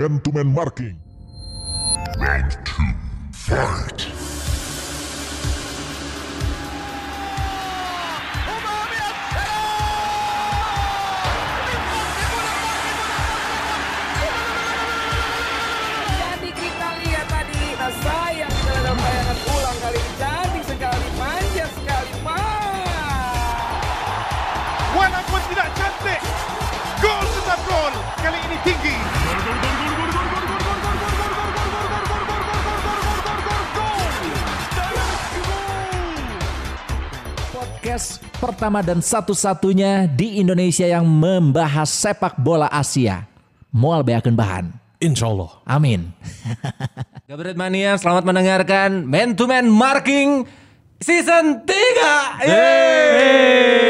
man-to-man marking. Round two, fight. Jadi kita lihat tadi, nah sayang sekali ada tayangan ulang kali ini. Cantik sekali, manja sekali, Mas. Walaupun tidak cantik, gol tetap gol. Kali ini tinggi. Podcast pertama dan satu-satunya di Indonesia yang membahas sepak bola Asia. Mual beakeun bahan. Insya Allah. Amin. Gabret Mania, selamat mendengarkan Man to Man Marking Season 3. Yeay.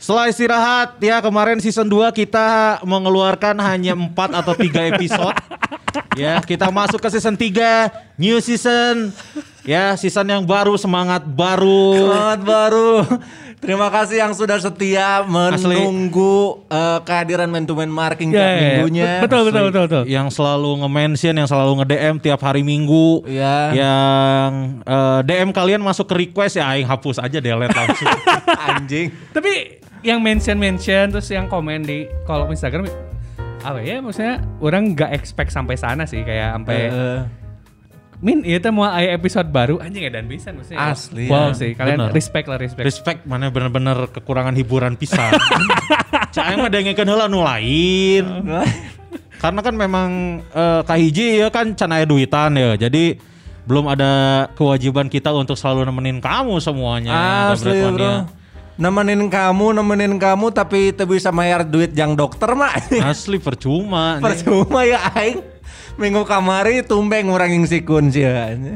Setelah istirahat ya kemarin season 2 kita mengeluarkan hanya 4 atau 3 episode. ya, kita masuk ke season 3, new season. Ya, season yang baru, semangat baru. Selamat baru. Terima kasih yang sudah setia menunggu eh, kehadiran Man to Man Marking tiap Ya, ya, ya. minggunya. Betul, betul, betul, betul. Yang selalu nge-mention, yang selalu nge-DM tiap hari Minggu. Iya. Yang eh, DM kalian masuk ke request ya aing hapus aja delete langsung. Anjing. Tapi yang mention-mention terus yang komen di kolom Instagram apa ya maksudnya orang nggak expect sampai sana sih kayak sampai Eh, min itu mau aya episode baru anjing dan bisa maksudnya Asli, wow ya. sih kalian Bener. respect lah respect Respect mana bener-bener kekurangan hiburan pisan. Aing mah dengekeun heula nu lain. Karena kan memang eh, kahiji ya kan can aya duitan ya. Jadi belum ada kewajiban kita untuk selalu nemenin kamu semuanya. Asli bro. Nemenin kamu, nemenin kamu tapi tidak bisa bayar duit yang dokter mah. Asli percuma. nih. Percuma ya aing. Minggu kamari tumbeng orang yang sikun sih.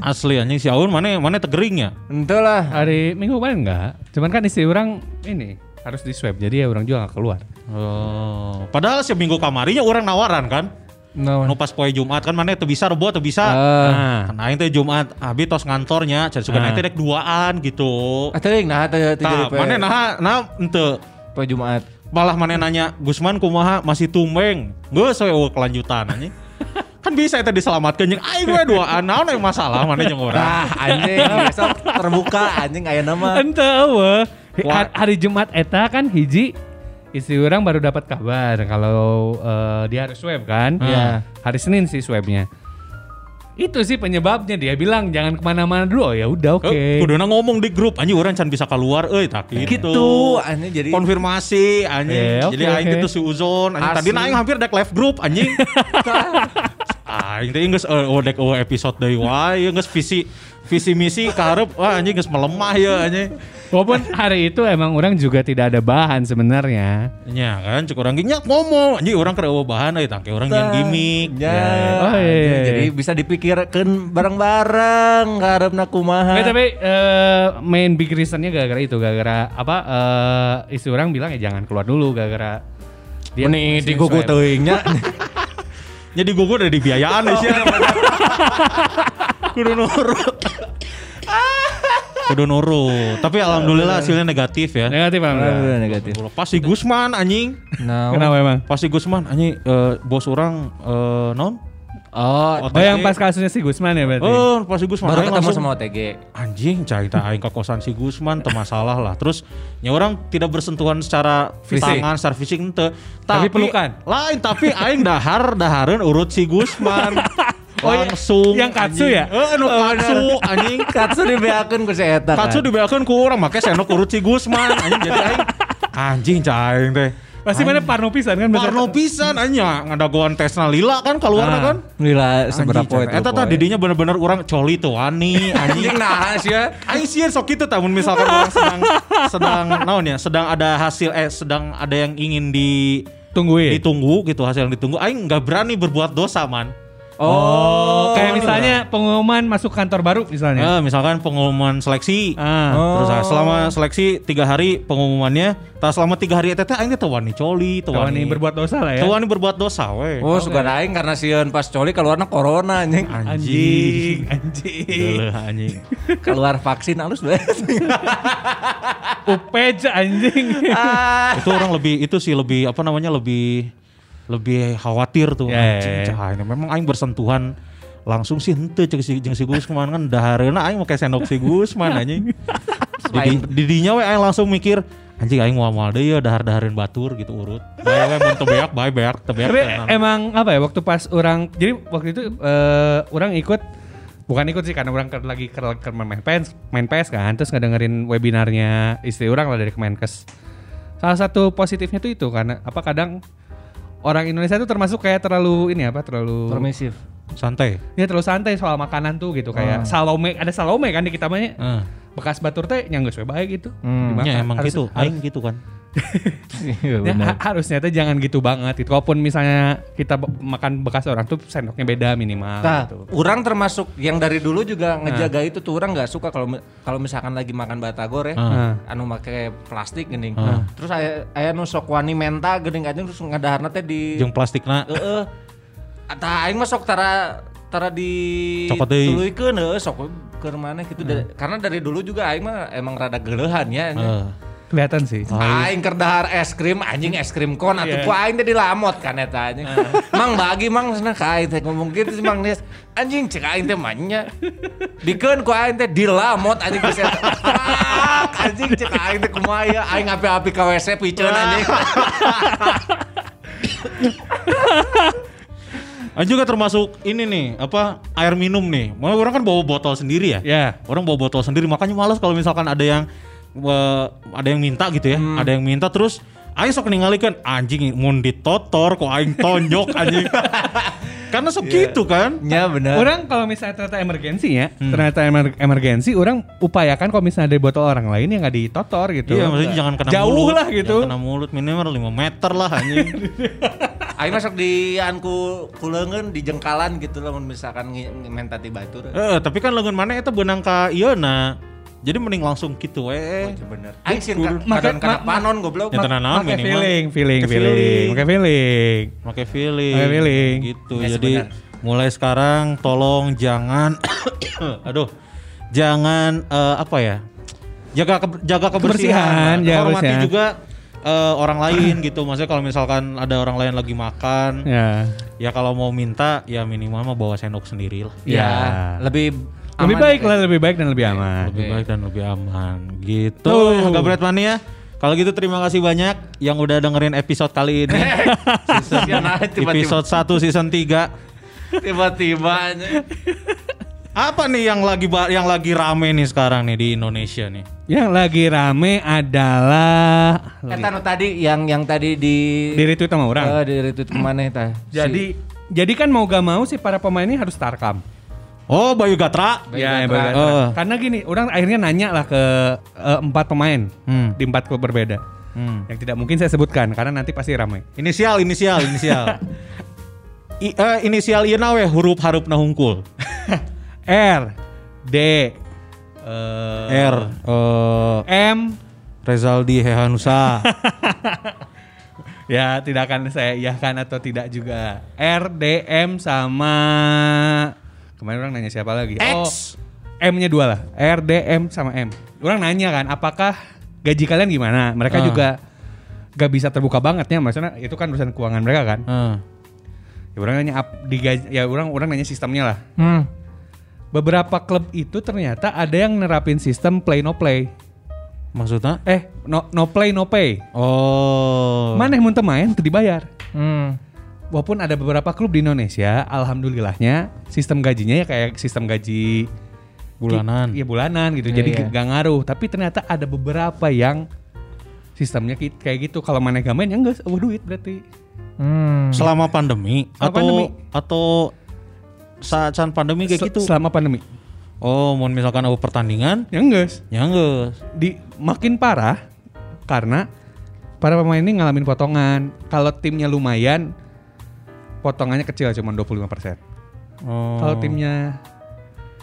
Asli anjing si Aun mana mana tegering ya? Ente lah. hari minggu kemarin enggak cuman kan istri orang ini harus di swab jadi ya orang juga nggak keluar Oh, padahal si minggu kamarinya orang nawaran kan. Nu pas poe Jumat kan mana teu bisa rebo teu bisa. Ah. Nah, kan teh Jumat abi tos ngantornya, jadi suka Ah. nanti dek duaan gitu. Ah teuing nah teu jadi mana nah nah ente poe Jumat. malah mana nanya Gusman kumaha masih tumbeng. Geus we eueuh kelanjutan anjing. kan bisa itu diselamatkan jeung aing we duaan naon yang masalah mana jeung urang. Ah anjing besok terbuka anjing aya nama. ente. Wah. Ha- hari Jumat eta kan hiji istri orang baru dapat kabar kalau eh, dia harus swab kan Iya. hari Senin sih swabnya itu sih penyebabnya dia bilang jangan ke mana-mana dulu oh ya udah oke Eh, kuduna ngomong di grup anjing urang can bisa keluar euy tak gitu. Gitu anjing jadi konfirmasi anjing. Eh, oke, Jadi aing oke. itu si Uzon anjing. Tadi aing hampir dek live group anjing. aing teh geus eh, oh dek oh episode deui wae geus visi visi misi karep wah anjing geus melemah ya anjing. walaupun hari itu emang orang juga tidak ada bahan sebenarnya Nya kan cek urang ge nya ngomong anjing urang keur eueuh bahan euy tangke urang yang gimmick. Ya, Oh, iya, iya, iya. jadi bisa dipikirkan bareng-bareng karepna kumaha. Nggak, tapi eh, main big reasonnya gara-gara itu gara-gara apa eh, istri orang bilang ya jangan keluar dulu gara-gara dia Ini masih di gugu swab. teuingnya. Jadi gue udah dibiayaan oh. sih. Kudu nurut. Kudu nurut. Tapi alhamdulillah hasilnya negatif ya. negatif alhamdulillah. Alhamdulillah negatif. Pas si Gusman anjing. Nah, kenapa emang Pas si Gusman anjing eh, bos orang eh, non oh, oh yang pas kasusnya si Gusman ya berarti Oh, pas si Gusman baru ketemu langsung, sama OTG. anjing cai tak aing ke kosan si Gusman teu masalah lah. Terus nya orang tidak bersentuhan secara Fisik. tangan, secara fisik ente. Tapi pelukan? Lain tapi aing dahar dahareun urut si Gusman. Oh, iya. langsung Yang katsu anjing. ya? Heeh, nu katsu anjing. Katsu dibeakeun ku si eta kan. Katsu dibeakeun ku urang make senok urut si Gusman anjing jadi aing anjing cai aing teh. pasti mana parno pisan kan? Parno pisan anjing ngadagoan tesna lila kan keluar Ah. kan. Lila seberapa itu. Eta tah didinya bener-bener orang coli tuh wani anjing. Nah sih ya. Aing sieun sok kitu tah mun misalkan orang sedang sedang naon ya, sedang ada hasil eh sedang ada yang ingin di ditunggu gitu hasil yang ditunggu aing nggak berani berbuat dosa man. Oh kayak ini misalnya pengumuman masuk kantor baru misalnya Eh, misalkan pengumuman seleksi. ah Terus ah, selama seleksi tiga hari pengumumannya, tak selama tiga hari eta teh aing teh wani coli, teu Kawan wani ini berbuat dosa lah ya wani berbuat dosa we. Oh, suka aing karena sieun pas coli keluarna corona anjing. anjing anjing Geuleuh, anjing. Keluar vaksin halus banget. upej anjing ah. itu orang lebih itu sih lebih apa namanya lebih lebih khawatir tuh Ya, ya, anjing ya. cah ini memang aing bersentuhan langsung sih henteu cek si jeung si Gusman kan dahareuna aing make sendok si Gusman anjing. Jadi didinya we aing langsung mikir anjing aing mau moal deui ya dahar-dahareun batur gitu urut. Bae we mun teu beak bae beak teu beak. Tapi emang apa ya waktu pas orang jadi waktu itu eh, orang ikut bukan ikut sih karena orang ke- lagi ke, ke main PS main PS kan terus ngedengerin webinarnya istri orang lah dari Kemenkes. Salah satu positifnya tuh itu karena apa kadang orang Indonesia tuh termasuk kayak terlalu ini apa terlalu Permisif. santai. ya terlalu santai soal makanan tuh gitu kayak salome ada salome kan di kita mah nya. Heeh. bekas batur teh nyanggeus we bae gitu. Hmm. Dimakan. Ya emang Harus- gitu, harus- aing gitu kan. Iya Ya, ha- harusnya tuh jangan gitu banget gitu. Walaupun misalnya kita makan bekas orang tuh sendoknya beda minimal Nah, gitu. orang termasuk yang dari dulu juga ngejaga itu tuh orang nggak suka kalau kalau misalkan lagi makan batagor ya, Ah. anu make plastik gini. Terus aya aya nu sok wani menta geuning aja terus ngadaharna teh di Jeung plastikna heeh. Tah aing mah sok tara tara di Copot deui. tuluikeun heueuh sok ke mana gitu Da- karena dari dulu juga aing mah emang rada geulehan ya. Heeh. Kelihatan sih. Aing keur dahar es krim anjing es krim kon atuh ku aing teh dilamot kan eta anjing. Mang bagi mang cenah ka aing teh ngomong gitu sih Mang Nes. Anjing cek aing teh manya. Dikeun ku aing teh dilamot anjing geus eta. Fuck, Anjing cek aing teh kumaha ya aing api-api ka WC piceun anjing. Ah, juga termasuk ini nih apa air minum nih. Mau orang kan bawa botol sendiri ya. Ya. Orang bawa botol sendiri makanya malas kalau misalkan ada yang eh, ada yang minta gitu ya. Hmm. Ada yang minta terus aing sok ningalikeun anjing mun ditotor kok aing tonjok anjing. Karena sok gitu kan. Ya bener. Orang kalau misalnya ternyata emergensi ya, Hmm. ternyata emer- emergensi, orang upayakan kalau misalnya ada botol orang lain yang nggak ditotor gitu. Iya maksudnya jangan kena Jauh mulut. lah gitu. Jangan kena mulut minimal 5 meter lah anjing. Aing masuk di anku kuleungeun di jengkalan gitu lamun misalkan ngi- ngi- menta ti batur. Eh, tapi kan lengan mana eta benang ka ieu Jadi mending langsung gitu we. Bener. Aing sih kadang panon goblok. Ya, tenan naon Pakai minimal. feeling, feeling, feeling, pakai feeling. Pakai feeling. Pakai feeling. Gitu. Ya, Jadi sebenar. mulai sekarang tolong jangan aduh. Jangan eh, apa ya? Jaga ke- jaga kebersihan. Kebersihan, jaga Hormati kebersihan. juga eh, orang lain gitu. Maksudnya kalau misalkan ada orang lain lagi makan, Ya. ya kalau mau minta ya minimal mah bawa sendok sendiri lah. Ya, lebih Lebih baik ya. lah, lebih baik dan lebih aman. lebih baik dan lebih aman gitu. Tuh. Gabret Mania. Kalau gitu terima kasih banyak yang udah dengerin episode kali ini. Ya, tiba-tiba- episode 1 season 3. tiba-tiba. Apa nih yang lagi yang lagi rame nih sekarang nih di Indonesia nih? Yang lagi rame adalah Eta nu tadi yang yang tadi di di retweet sama orang. Eh, di retweet ke mana eta? jadi jadi kan mau gak mau sih para pemain ini harus tarkam. Oh, Bayu Gatra. Ya, Gatra. Bayu Gatra. Eh. Karena gini, orang akhirnya nanya lah ke eh, empat pemain Hmm. di empat klub berbeda. Hmm. Yang tidak mungkin saya sebutkan karena nanti pasti ramai. Inisial, inisial, inisial. I, eh, inisial ieu we huruf harupna hungkul. R, D, eh, R eh, M. Rezaldi Hehanusa. Ya tidak akan saya iyakan atau tidak juga. R, D, M sama kemarin orang nanya siapa lagi? X. Oh, M-nya dua lah. R, D, M sama M. Orang nanya kan, apakah gaji kalian gimana? Mereka Ah. juga gak bisa terbuka banget ya, maksudnya itu kan urusan keuangan mereka kan. Heeh. Ya orang nanya ap, di gaji, ya orang orang nanya sistemnya lah. Hmm. Beberapa klub itu ternyata ada yang nerapin sistem play no play. Maksudnya? Eh, no, no play no pay. Oh. Mana yang mau main itu dibayar. Hmm. Walaupun ada beberapa klub di Indonesia, alhamdulillahnya sistem gajinya ya kayak sistem gaji Bulanan. Iya bulanan gitu. Iya, jadi iya. gak ngaruh. Tapi ternyata ada beberapa yang sistemnya kayak gitu. Kalau mana gak main ya enggak, oh duit berarti. Hmm. Selama pandemi Selama atau pandemi. atau saat saat pandemi kayak Se- gitu. Selama pandemi. Oh, mau misalkan ada pertandingan, Ya enggak. ya enggak. Di makin parah karena para pemain ini ngalamin potongan. Kalau timnya lumayan, potongannya kecil cuma 25%. Oh. Kalau timnya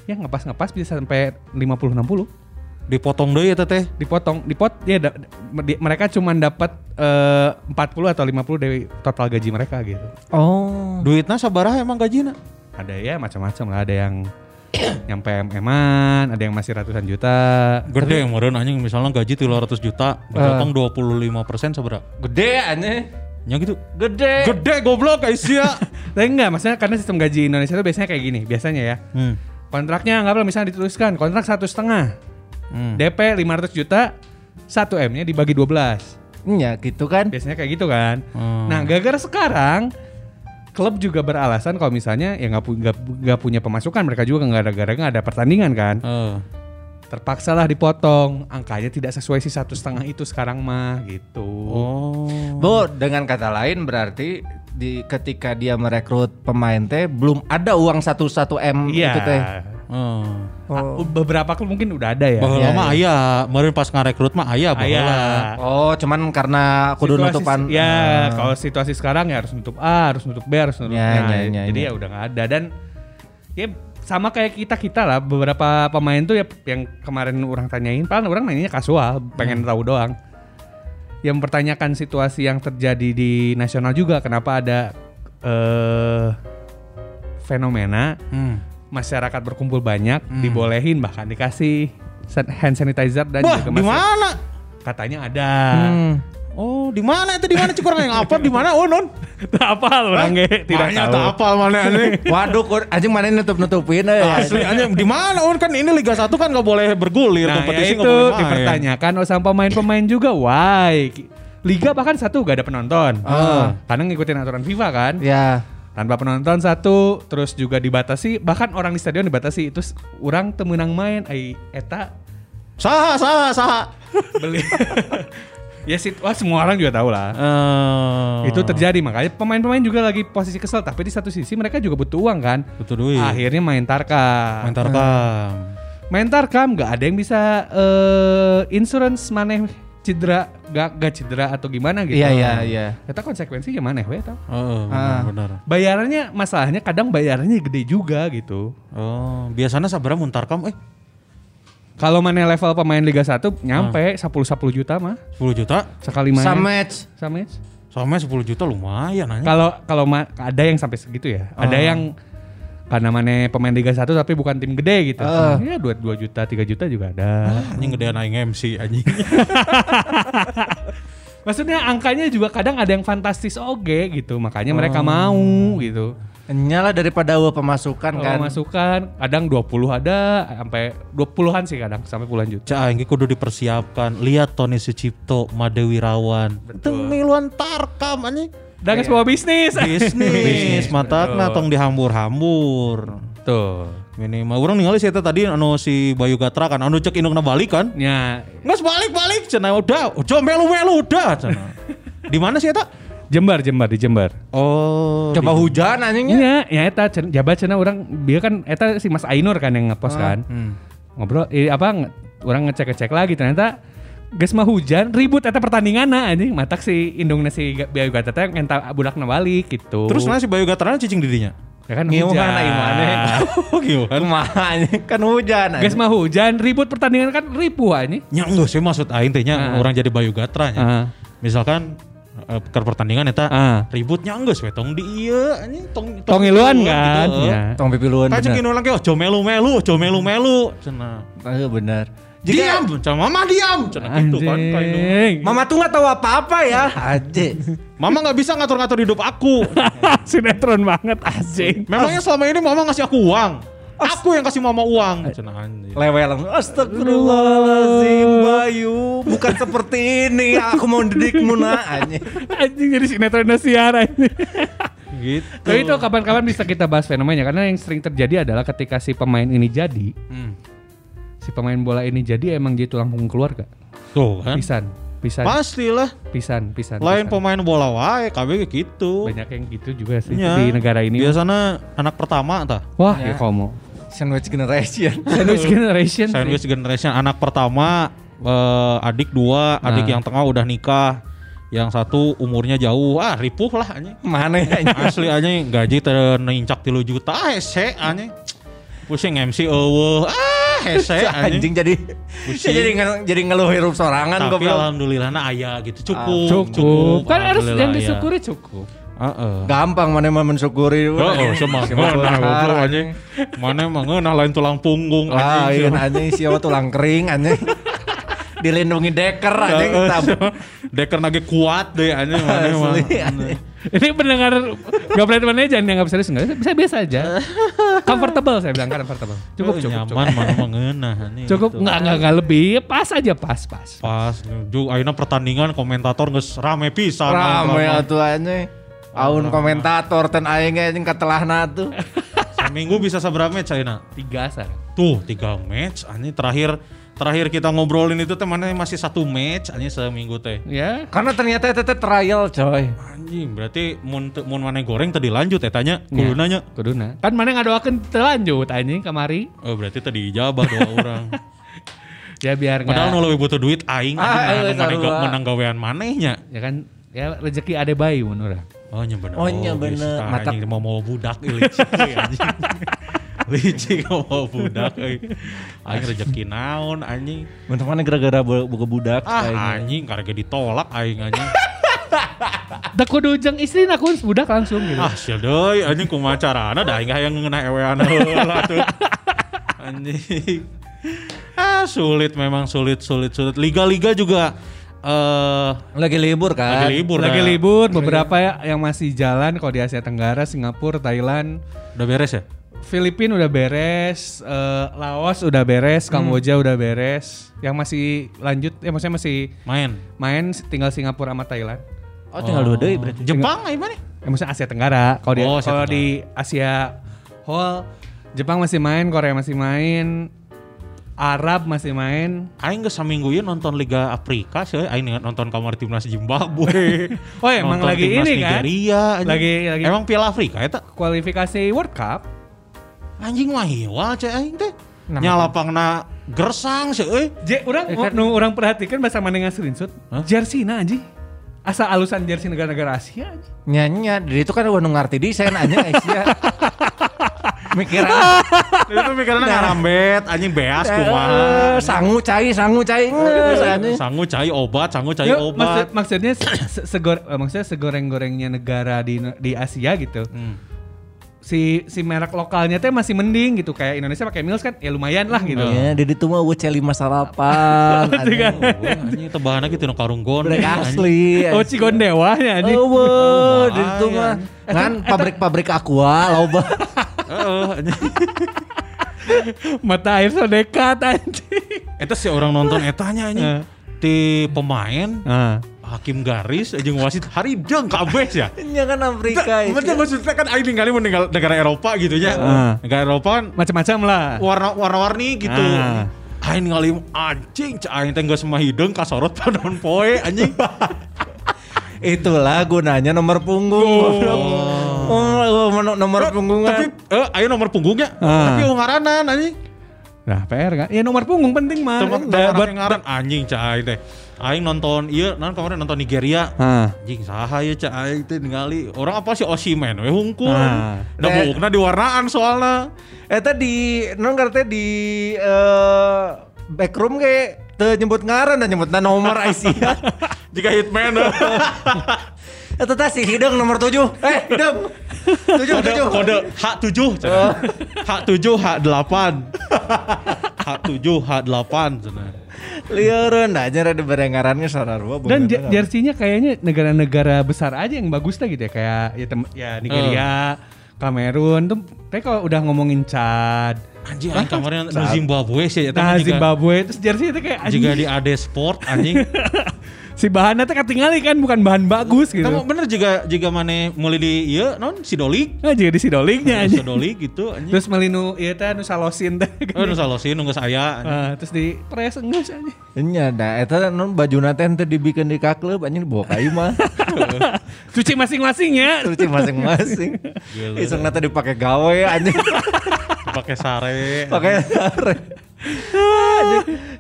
ya ngepas-ngepas bisa sampai 50-60. dipotong deh ya teteh. dipotong dipot ya da- di- mereka cuma dapat eh, 40 atau 50 dari total gaji mereka gitu Oh. Duitnya sabaraha emang gajinya? ada ya macam-macam lah ada yang nyampe mm-an ada yang masih ratusan juta Gede yang meureun anjing misalnya gaji 300 juta, dipotong 25% seberapa? Gede aneh. Nya gitu. Gede. Gede goblok guys ya. Tapi enggak, maksudnya karena sistem gaji Indonesia itu biasanya kayak gini, biasanya ya. hmm. Kontraknya anggaplah misalnya dituliskan kontrak satu setengah, Hmm. DP 500 juta, 1 M nya dibagi 12. Ya gitu kan. Biasanya kayak gitu kan. Hmm. Nah, gara-gara sekarang klub juga beralasan kalau misalnya ya nggak pu- nggak nggak punya pemasukan mereka juga nggak ada gara-gara nggak ada pertandingan kan. Eh. Terpaksa lah dipotong, angkanya tidak sesuai si satu setengah itu sekarang mah gitu. Oh. Bu, dengan kata lain berarti di ketika dia merekrut pemain teh belum ada uang satu satu m Iya. itu teh. Oh. Ah, Beberapa klub mungkin udah ada ya. Baheula Iya, mah aya, meureun pas ngarekrut mah aya baheula. Aya. Oh, cuman karena kudu Situasi- nutupan. Ya, Ah. kalau situasi sekarang ya harus nutup A, harus nutup B, harus nutup Ya, ya, ya, Jadi ya. ya udah nggak ada dan ya sama kayak kita kita lah beberapa pemain tuh ya yang kemarin orang tanyain, paling orang nanyanya kasual, pengen Hmm. tahu doang. Yang mempertanyakan situasi yang terjadi di nasional juga, kenapa ada eh fenomena Hmm. masyarakat berkumpul banyak, dibolehin bahkan dikasih hand sanitizer dan Wah, juga masker. Katanya ada. Hmm. Oh, di mana itu di mana cukur yang apa di mana? Oh, non. Tak apa orang ge, tidak tahu. tak apal mana ini. Waduh, kur- anjing mana nutup nutupin eh. Asli aja di mana? Oh, kan ini Liga 1 kan nggak boleh bergulir, Nah, kompetisi ya nggak itu boleh main. dipertanyakan oh, sama pemain-pemain juga. Why? Liga bahkan satu gak ada penonton. Ah. Karena ngikutin aturan FIFA kan. Ya. Tanpa penonton satu, terus juga dibatasi. Bahkan orang di stadion dibatasi. Terus orang temenang main, ai eta Saha, saha, saha. beli. ya sih, wah semua orang juga tahu lah. Eh, Itu terjadi makanya pemain-pemain juga lagi posisi kesel. Tapi di satu sisi mereka juga butuh uang kan. Butuh duit. Akhirnya main tarkam. Main tarkam. main tarkam nggak ada yang bisa eh insurance maneh cedera gak, gak cedera atau gimana gitu. Iya, iya, iya. Kita konsekuensinya mana we tau. Oh, Ah. benar. Bayarannya masalahnya kadang bayarannya gede juga gitu. Oh, biasanya sabra mun tarkam eh Kalau mana level pemain Liga 1 nyampe 10 10 juta mah 10 juta sekali main. Sama match. Sama sama 10 juta lumayan nanya. Kalau kalau ada yang sampai segitu ya. Ada yang karena mana pemain Liga 1 tapi bukan tim gede gitu. Ah. Ya 2 2 juta, 3 juta juga ada. Anjing gedean aing MC anjing. Maksudnya angkanya juga kadang ada yang fantastis oge gitu. Makanya mereka mau gitu. Nyala daripada eueuh pemasukan kan. masukan kadang 20 ada sampai 20-an sih kadang sampai puluhan juta. Cah aing ge kudu dipersiapkan. Lihat Tony Sucipto, Made Wirawan. Teu miluan tarkam anjing. Dan semua bisnis. Bisnis matakna tong dihambur-hambur. Tuh. Minimal orang ningali sih tadi anu si Bayu Gatra kan anu cek indukna balik kan. Ya, Nggak balik-balik cenah udah, udah melu-melu udah cenah. Di mana sih eta? Jember, Jember di Jember. Oh, Coba di- hujan anjingnya. Iya, ya eta cen- jabat cenah orang dia kan eta si Mas Ainur kan yang ngepost kan. Hmm. Ngobrol eh, apa nge- orang ngecek-ngecek lagi ternyata geus mah hujan ribut eta pertandingan anjing matak si indungna si Bayu Gatra teh ngenta budakna balik gitu. Terus nah si Bayu Gatra cicing didinya. ya kan Ngiuhan hujan. maneh. Oh gimana? Kumaha anjing kan hujan Geus anjing. mah hujan ribut pertandingan kan ripuh anjing. Nya enggak sih maksud aing teh nya Ah. orang jadi Bayu Gatra nya. Ah. Misalkan ke pertandingan eta Ah. ributnya enggak we tong di ieu anjing tong Tong iluan iluan kan. gitu, Ya. Tong pipiluan Kan cek bener. inulan ge ojo melu-melu, ojo melu-melu cenah. Eh, bener. Diam, cenah mama diam cenah gitu kan ka indung. Anjing. Mama tuh nggak tahu apa-apa ya. Aje. Mama nggak bisa ngatur-ngatur hidup aku. Sinetron banget anjing. Memangnya selama ini mama ngasih aku uang. Aku yang kasih mama uang. Lewel. Astagfirullahaladzim Bayu. Bukan seperti ini. Aku mau didikmu nak anjing. Jadi sinetron siar anjing. Gitu. Tapi itu kapan-kapan bisa kita bahas fenomenanya karena yang sering terjadi adalah ketika si pemain ini jadi, Hmm. si pemain bola ini jadi emang jadi tulang punggung keluarga. Tuh kan. Pisan, pisan, Pastilah. pisan, pisan. Lain pisan. pemain bola wae kabeh gitu. Banyak yang gitu juga sih Nya. di negara ini. Biasanya anak pertama tah. Wah, Ya. ya komo. Sandwich generation. Sandwich generation. Sandwich generation anak pertama eh, adik dua, adik Nah. yang tengah udah nikah. Yang satu umurnya jauh, ah ripuh lah anjing. Mana ya? Asli anjing gaji terincak 3 juta, ah hese anjing. Pusing MC eueuh, ah hese anjing anjing. jadi Pusing. jadi jadi ngeluh hirup sorangan Tapi alhamdulillah nah aya gitu cukup, Cukup. Kan harus yang aya. disyukuri cukup. Gampang mana mah mensyukuri. Oh, oh sama Simah goblok anjing. Mana emang ngeunah lain tulang punggung Lain anjing. anjing siapa tulang kering anjing. Dilindungi deker anjing tab. Deker nage kuat deh anjing mana mah. Ini pendengar Goblet mana jangan dianggap serius enggak? Bisa biasa aja. comfortable saya bilang comfortable. Cukup cukup. nyaman cukup. mana mengenah anjing. Cukup gitu. enggak enggak enggak lebih, pas aja pas pas. Pas juk ayeuna pertandingan komentator geus rame pisan. Rame Rame. atuh anjing. Aun komentator ten aing ge anjing katelahna tuh. Seminggu bisa seberapa match ayeuna? Tiga sar. Tuh tiga match anjing terakhir terakhir kita ngobrolin itu teh mana masih satu match anjing seminggu teh. Ya. Karena ternyata itu teh trial coy. Anjing berarti mun teu- mun mana goreng tadi lanjut ya tanya kudu nanya. Kuduna. Kan mana ngadoakeun terlanjut anjing kamari. Oh berarti tadi ijabah doa orang. Ya biar Padahal enggak. nu leuwih butuh duit aing Ah, anjing anu sarua. menang gawean manehnya. Ya kan ya rezeki ade bayi mun urang. Oh nya bener. Oh, nya geus, bener. tah, Mata- anjing mau mau budak ieu licik euy, anjing. licik mau budak euy. Aing rezeki naon anjing. Untuk mana gara-gara bu- buka budak Ah kayaknya. anjing karena ditolak aing anjing. Da kudu jeung istri kun budak langsung gitu. ah sia deui anjing kumaha carana da aing hayang ngeunah ewean heula tuh. Anjing. Ah sulit memang sulit sulit sulit. Liga-liga juga eh Lagi libur kan? lagi libur Lagi dah. libur beberapa ya yang masih jalan kalau di Asia Tenggara, Singapura, Thailand, Udah beres ya? Filipina udah beres, eh, Laos udah beres, Kamboja udah beres. Yang masih lanjut ya maksudnya masih Main. main tinggal Singapura sama Thailand. Oh tinggal dua deui berarti. Jepang aing mana? Ya maksudnya Asia Tenggara. Kalau di Oh, Asia kalau di Asia whole Jepang masih main, Korea masih main, Arab masih main. Aing geus saminggu ieu nonton Liga Afrika sih, aing nonton kamar timnas Zimbabwe. Oh, emang Nonton lagi timnas ini kan? Nigeria, anjing. Lagi- lagi- Emang Piala Afrika eta Kualifikasi World Cup. anjing mah hiwal cek aing teh. Nya lapangna gersang sih euy. J, orang Eh, kan- nu orang perhatikan bahasa mana dengan screenshot. Hah? Jersey na anjing. Asa alusan jersey negara-negara Asia anjing. Nyanya, dari itu kan udah ngerti desain aja Asia. Mikiran Itu mikirna ngarambet anjing beas kumaha. eh, sangu cai, sangu cai. nges, anjing. Sangu cai obat, sangu cai Yo, maksud- obat. maksudnya se- se- segor eh, maksudnya segoreng-gorengnya negara di di Asia gitu. Hmm. Si si merek lokalnya teh masih mending gitu kayak Indonesia pakai Mills kan ya lumayan lah gitu. Ya, di itu mah WC lima sarapan. anjing. Oh, anjing tebahanna gitu nu karung gon. Asli. Oh Cigon Dewa ya anjing. Oh, di itu mah. Kan pabrik-pabrik aqua loba. Mata air so dekat anjing. Eta si orang nonton etanya anjing. Ti pemain Ah. hakim garis jeung wasit haribjeung kabeh ya. Nya kan Afrika. Maksudnya maksudnya kan aing ningali mun ninggal negara Eropa gitu ya. Negara Eropa kan Macam-macam lah. warna warna-warni gitu. Ah. Aing ningali anjing, cak aing teh geus mah hideung kasorot padon poe anjing. Itulah gunanya nomor punggung. Oh, oh nomor punggung. Tapi eh ayo nomor punggungnya. Ah. Tapi ngaranan anjing. Nah, PR kan? Ya nomor punggung penting mah. Temen Da- buat buat- ngaran anjing cak aing teh. Aing nonton iya, non kemarin nonton Nigeria. Ah. Anjing saha ya cak aing teh ningali. Orang apa sih Osimen we hungkul. Ah. Da buukna di warnaan soalna. Eta di non ngerti di eh backroom ge teu nyebut ngaran dan nyebutna nomor Aisyah. Jika hitman. Eta teh si hidung nomor 7. Eh, hidung. 7 kode 7. kode H7 cenah. H7 H8. H7 H8 cenah. Lieureun da nya rada berengarannya sararua. Dan je- jersinya kayaknya negara-negara besar aja yang bagus lah gitu ya kayak ya, tem- ya Nigeria, Kamerun tuh. Tapi kalau udah ngomongin Chad, Anjing aing kemarin nu Zimbabwe sih eta nah juga- Zimbabwe terus jersey itu kayak anjing di AD Sport anjing. si bahannya tuh ketinggalan kan bukan bahan bagus gitu. Kamu bener jika jika mana mulai di iya non sidolik. Nah, jadi si doliknya aja. Sidolik gitu anjing. Terus melinu iya teh nu salosin teh. Oh, nu salosin nunggu saya. Ah, terus di press enggak aja. Nya da eta non bajuna teh teu dibikin di kaklub anjing bawa ka imah. Cuci masing-masing ya. Cuci masing-masing. Gila. Isengna teh dipake gawe anjing. Pakai sare. Pakai sare.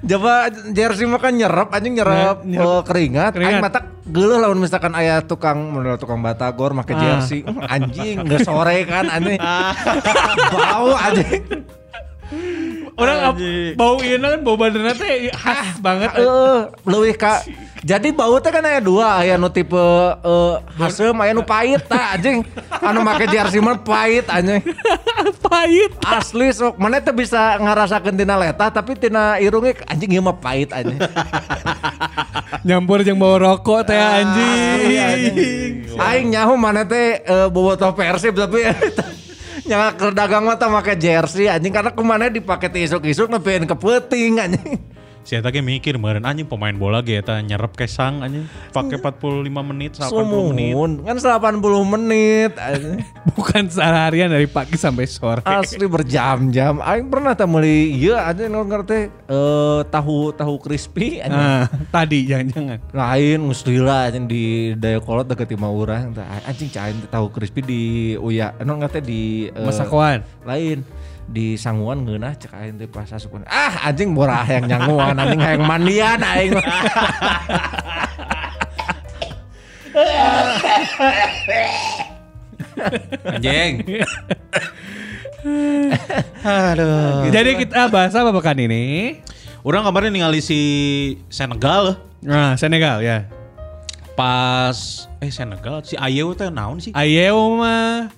Coba jersey mah kan nyerap anjing nyerap nyerap. eh, keringat. Keringat. Aing mata geuleuh lamun misalkan aya tukang model tukang batagor make Ah. jersey. Uh, Anjing geus sore kan anjing. Bau anjing. Orang bau ieu kan bau badanna teh khas banget. Heeh, leuwih ka jadi bau teh kan aya dua, aya nu tipe eh hasem aya nu pahit tah anjing. Anu make jersey mah pahit anjing. pahit. Asli sok mana tuh bisa ngerasakeun tina letah tapi tina irungnya anjing ieu mah pahit anjing. Nyampur jeung bawa rokok teh anjing. Aing nyaho mana teh eh, bobotoh Persib tapi nyawa keur dagang mah teh make jersey anjing karena ke mana dipake teh isuk-isuk nepiin ke anjing. Si Eta mikir meureun anjing pemain bola ge eta nyerep kesang anjing pake 45 menit 80 menit. Sumun kan 80 menit. Bukan seharian dari pagi sampai sore. Asli berjam-jam. Aing pernah teh meuli ieu anjing ngerti eh tahu tahu crispy anjing. Nah, tadi jangan-jangan. lain musrila anjing di Dayakolot deket lima orang anjing cain tahu crispy di Uya anu nggak teh di eh, Masakoan. lain di Sanguan ngeunah cek aing teh pas asupan ah anjing borah yang nyanguan anjing hayang mandian aing. Anjing. Aduh. Jadi kita bahas apa pekan ini? Orang kemarin ningali si Senegal Nah, Senegal ya. pas eh Senegal si Ayew teh naon sih? Ayew mah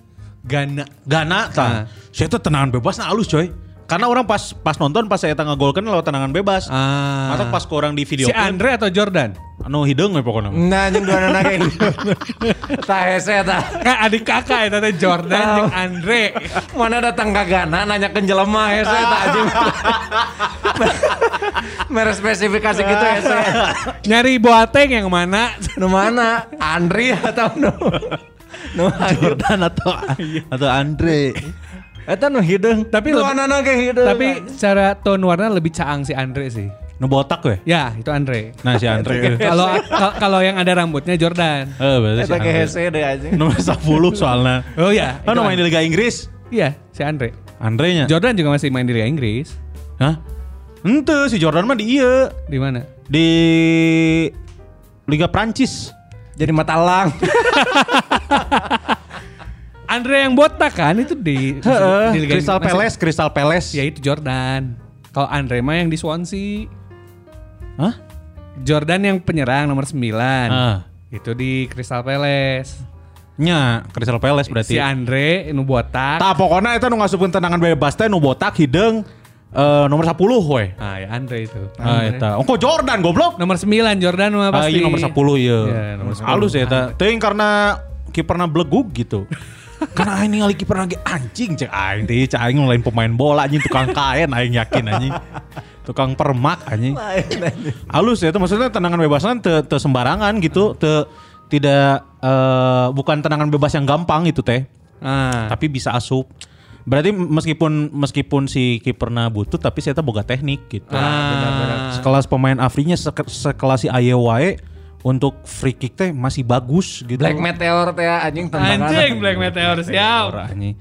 Ghana. Gana Nah. tah. Saya tuh tenangan bebas nah halus coy. Karena orang pas pas nonton pas saya tengah golkan lewat tenangan bebas. Ah. Mata pas ke orang di video si Andre atau Jordan? anu hidung we pokoknya. nah anjing dua anak kayak gitu tah hese tah Kan adik kakak ya teh Jordan jeung Andre. mana datang ke Ghana nanya ke jelema hese tah anjing mere spesifikasi gitu hese Nyari Boateng yang mana? nu mana Andri atau nu nu Jordan atau atau Andre. Eta nu hidung. Tapi nu anana ge hidung. Tapi secara tone warna lebih caang si Andre sih. Nu botak we. Ya, itu Andre. Nah si Andre. Kalau kal- kalau yang ada rambutnya Jordan. Eh berarti si eta ge Andre. hese deh anjing. Nomor 10 soalnya. Oh iya. Oh, main di Andre. Liga Inggris. Iya, si Andre. Andre-nya. Jordan juga masih main di Liga Inggris. Hah? Ente si Jordan mah di iya Di mana? di Liga Prancis. Jadi matalang. Andre yang botak kan itu di di Liga Crystal Palace, Crystal Palace. Ya itu Jordan. Kalau Andre mah yang di Swansea. Hah? Jordan yang penyerang nomor 9. Ah. Itu di Crystal Palace. Nya, Crystal Palace berarti. Si Andre nu botak. Tak pokoknya itu nu ngasupin tenangan bebas teh nu botak hideung eh, nomor 10 we. Ah, ya Andre itu. Ah eta. Oh, kok Jordan goblok. Nomor 9 Jordan mah Ah, pasti. iya nomor 10 iya. Iya, nomor 10. Halus ya eta. Teuing karena kiperna belegug gitu. Karena aing ningali kiperna ge anjing cek aing teh cek aing lain pemain bola anjing tukang kain aing yakin anjing. Tukang permak anjing. Halus ya itu maksudnya tenangan bebasnya te, te sembarangan gitu, te tidak eh, bukan tenangan bebas yang gampang itu teh. Ah. Tapi bisa asup. Berarti meskipun meskipun si kiperna butut tapi saya boga teknik gitu. Ah. Sekelas pemain Afrinya seke- sekelas si Aye wae untuk free kick teh masih bagus gitu. Black Meteor teh anjing tendangan. Anjing Black Meteor siap. Anjing.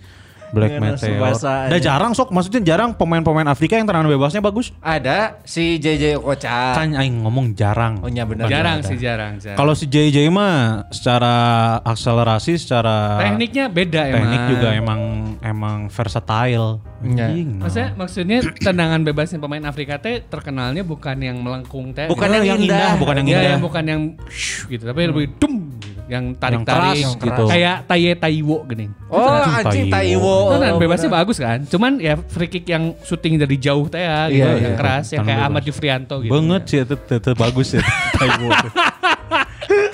Black Iya, Meteor. Subasa Udah jarang sok, maksudnya jarang pemain-pemain Afrika yang tenangan bebasnya bagus. Ada si JJ Okocha. Kan aing ngomong jarang. Oh, iya benar. Jarang sih jarang. jarang. Kalau si JJ mah secara akselerasi, secara tekniknya beda emang. teknik juga emang emang versatile. Iya. Maksudnya maksudnya tendangan bebasnya pemain Afrika teh terkenalnya bukan yang melengkung teh. Bukan gitu. yang indah. bukan yang Ya, indah. yang bukan yang shh gitu, tapi lebih dum. Yang tarik-tarik keras gitu. Kayak Taye Taiwo gini. Oh anjing Taiwo. Tendangan Oh, bebasnya bagus kan. Cuman ya free kick yang syuting dari jauh teh ya gitu, Iya, yang iya. keras yang kayak bebas. Ahmad Jufrianto gitu. Banget sih itu, itu, itu bagus ya. Taiwo.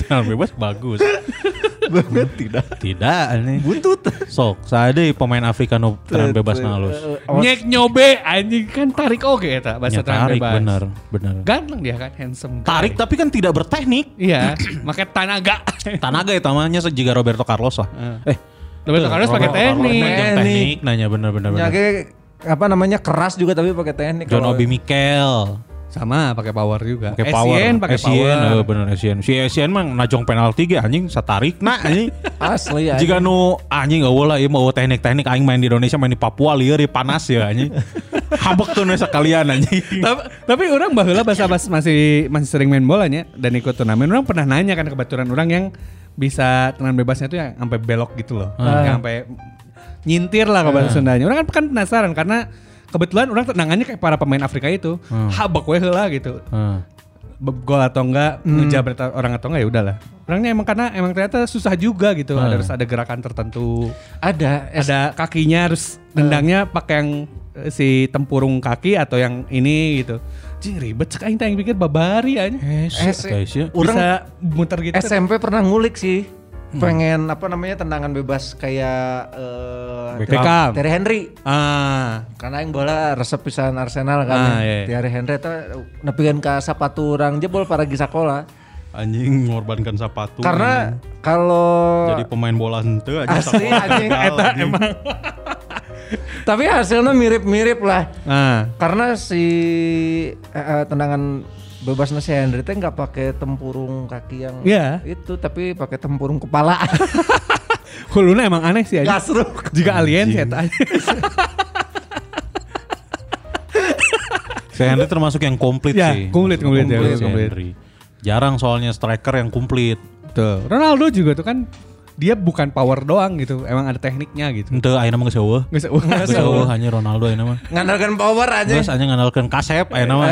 Tenang bebas bagus. Banget tidak. Tidak aneh. Butut. Sok, saya pemain Afrika nu tenang bebas na halus. Nyek nyobe anjing kan tarik oke eta bahasa Ya, tendangan tarik bebas. bener, bener. Ganteng dia kan handsome. Tarik tapi kan tidak berteknik. Iya, pakai tanaga. Tanaga ya tamanya sejika Roberto Carlos lah. Eh, Roberto Carlos pakai teknik. teknik nanya bener-bener. Ya ge apa namanya keras juga tapi pakai teknik. John Kalau- Obi Mikel. Sama pakai power juga. Pakai power. Pakai power. eh, bener Essien. Si Essien mah najong penalti ge anjing satarik nah anjing. Asli ya. Jika nu anjing eueuh lah ieu mah eueuh teknik-teknik aing main di Indonesia main di Papua lieur ieu panas ya anjing. Habek tuh sekalian anjing. tapi, tapi orang baheula bahasa pas masih masih sering main bolanya dan ikut turnamen orang pernah nanya kan kebetulan orang yang bisa tenang bebasnya tuh yang sampai belok gitu loh. Yang sampai nyintir lah ke bahasa Sundanya. Orang kan kan penasaran karena kebetulan orang tenangannya kayak para pemain Afrika itu. Habek we heula gitu. Heeh. be- gol atau enggak, ngejabret orang atau enggak ya udahlah. Orangnya emang karena emang ternyata susah juga gitu. Hmm. Harus ada gerakan tertentu. Ada Ada kakinya harus nendangnya pakai yang eh, si tempurung kaki atau yang ini gitu. Jing ribet sekali yang pikir babari aja. es- guys ya. Orang Bisa muter gitu. SMP pernah ngulik sih. Pengen apa namanya tendangan bebas kayak eh Beckham. Terry Henry. Ah, Karena yang bola resep pisan Arsenal kan. Ah, iya. Thierry Henry itu nepikeun ka sapatu urang jebol para di sekolah. Anjing mengorbankan sepatu. Karena kalau jadi pemain bola henteu aja asli anjing eta anjing. emang. Tapi hasilnya mirip-mirip lah. ah. Karena si eh, tendangan bebasnya si Henry teh nggak pakai tempurung kaki yang Iya. itu tapi pakai tempurung kepala. Huluna emang aneh sih aja. Gak seru. Jika alien sih eta. Si Henry termasuk yang komplit Ya, sih. komplit, komplit, ya, si komplit. Henry. Jarang soalnya striker yang komplit. Tuh, Ronaldo juga tuh kan dia bukan power doang gitu, emang ada tekniknya gitu. Ente ayeuna mah geus eueuh. Nggak usah- nggak Geus usah. eueuh hanya Ronaldo ayeuna mah. Ngandalkan power aja. Geus hanya ngandalkeun kasep ayeuna mah.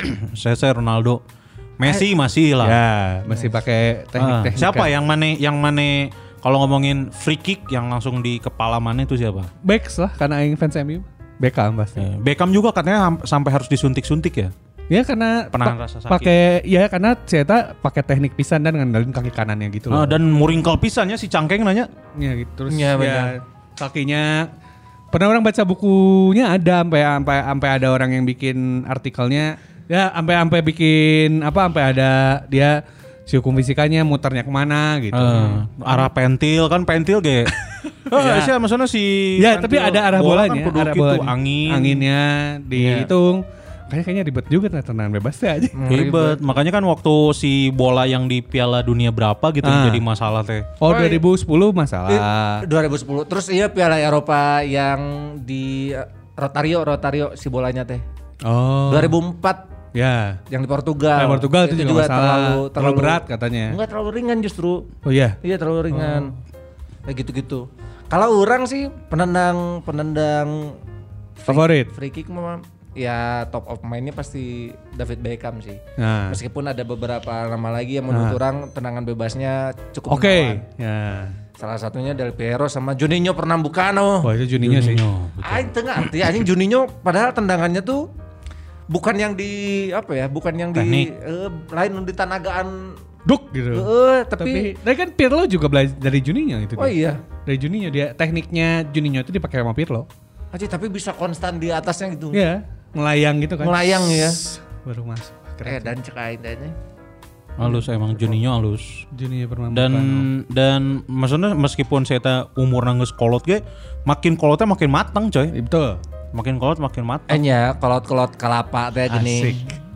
Saya saya Ronaldo. Messi masih lah. Ya, masih pakai Ah, teknik-teknik. siapa yang mana yang mana kalau ngomongin free kick yang langsung di kepala mana itu siapa? Backs lah karena aing fans MU. Beckham pasti. Eh, Beckham juga katanya sampai harus disuntik-suntik ya. Ya karena Penahan pa- rasa sakit. pakai ya karena Ceta pakai teknik pisan dan ngandalin kaki kanannya gitu Ah, loh. dan muringkel pisannya si Cangkeng nanya. ya gitu terus Iya, ya, benar. kakinya pernah orang baca bukunya ada sampai sampai sampai ada orang yang bikin artikelnya ya sampai sampai bikin apa sampai ada dia si hukum fisikanya muternya ke mana gitu. Eh, arah pentil kan pentil ge. Oh, Ya. sih maksudnya si Ya, tapi ada arah bola bolanya, kan arah gitu, bolanya. angin. Anginnya dihitung. Kayaknya kayaknya ribet juga nah, tendangan bebas teh aja. Ribet. Makanya kan waktu si bola yang di Piala Dunia berapa gitu Ah. jadi masalah teh. Oh, Oh, iya. 2010 masalah. 2010. Terus iya Piala Eropa yang di eh, Rotario Rotario si bolanya teh. Oh. 2004 Ya. yang di Portugal. Nah, Portugal itu, juga, masalah. terlalu, terlalu berat katanya. Enggak terlalu ringan justru. Oh iya. Iya terlalu ringan. Kayak gitu-gitu. Kalau orang sih penendang penendang Favorit? free kick mah ya top of mind-nya pasti David Beckham sih. Nah. Meskipun ada beberapa nama lagi yang menurut orang tendangan bebasnya cukup Oke. menawan. Ya. Salah satunya Del Piero sama Juninho Pernambucano. Wah, itu Juninho sih. Aing tengah arti anjing Juninho padahal tendangannya tuh bukan yang di apa ya, bukan yang Teknik. di eh, lain di tanagaan Duk gitu. eh, Tapi, tapi, kan Pirlo juga belajar dari Juninho itu. oh dia. iya. Dari Juninho dia tekniknya Juninho itu dipakai sama Pirlo. Aja tapi bisa konstan di atasnya gitu. Iya, melayang gitu kan. Melayang ya. Baru masuk. Eh dan cek aing tanya. Halus emang Juninho halus. Juninho pernah Dan dan maksudnya meskipun saya teh umur nanggus kolot ge, makin kolotnya makin matang coy. betul. Makin kolot makin matang. Eh nya kolot-kolot kelapa teh gini. Asik.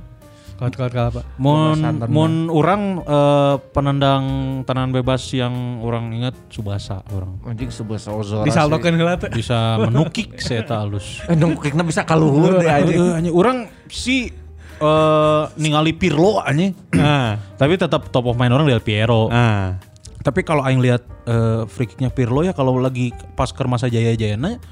Kaut-kaut apa? Mun Bebasan tenang. mun orang eh, penendang tendangan bebas yang orang ingat Subasa orang Anjing sebuah sauzora. Disaldokeun heula teh. bisa menukik saya tak halus. Eh dong kikna bisa kaluhur deh anjing. Orang si eh ningali Pirlo anjing. Nah, Tapi tetap top of mind orang Del Piero. ah. Tapi kalau aing lihat eh, free kicknya Pirlo ya kalau lagi pas ke masa jaya-jayana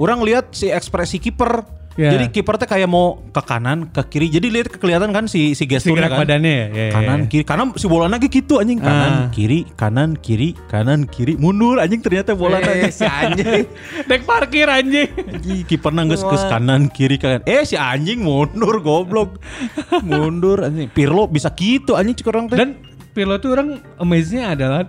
orang lihat si ekspresi kiper. Ya. Jadi kiper teh kayak mau ke kanan, ke kiri. Jadi lihat kelihatan kan si si Si gesturnya gerak kan. badannya ya. ya, kanan ya. kiri karena si bola lagi gitu anjing kanan Ah. kiri kanan kiri kanan kiri mundur anjing ternyata bola Eh, si anjing. Dek parkir anjing. Anjing, kiper nangges ke kanan kiri kanan eh si anjing mundur goblok mundur anjing Pirlo bisa gitu anjing cek orang teh Dan Pirlo tuh orang amaze-nya adalah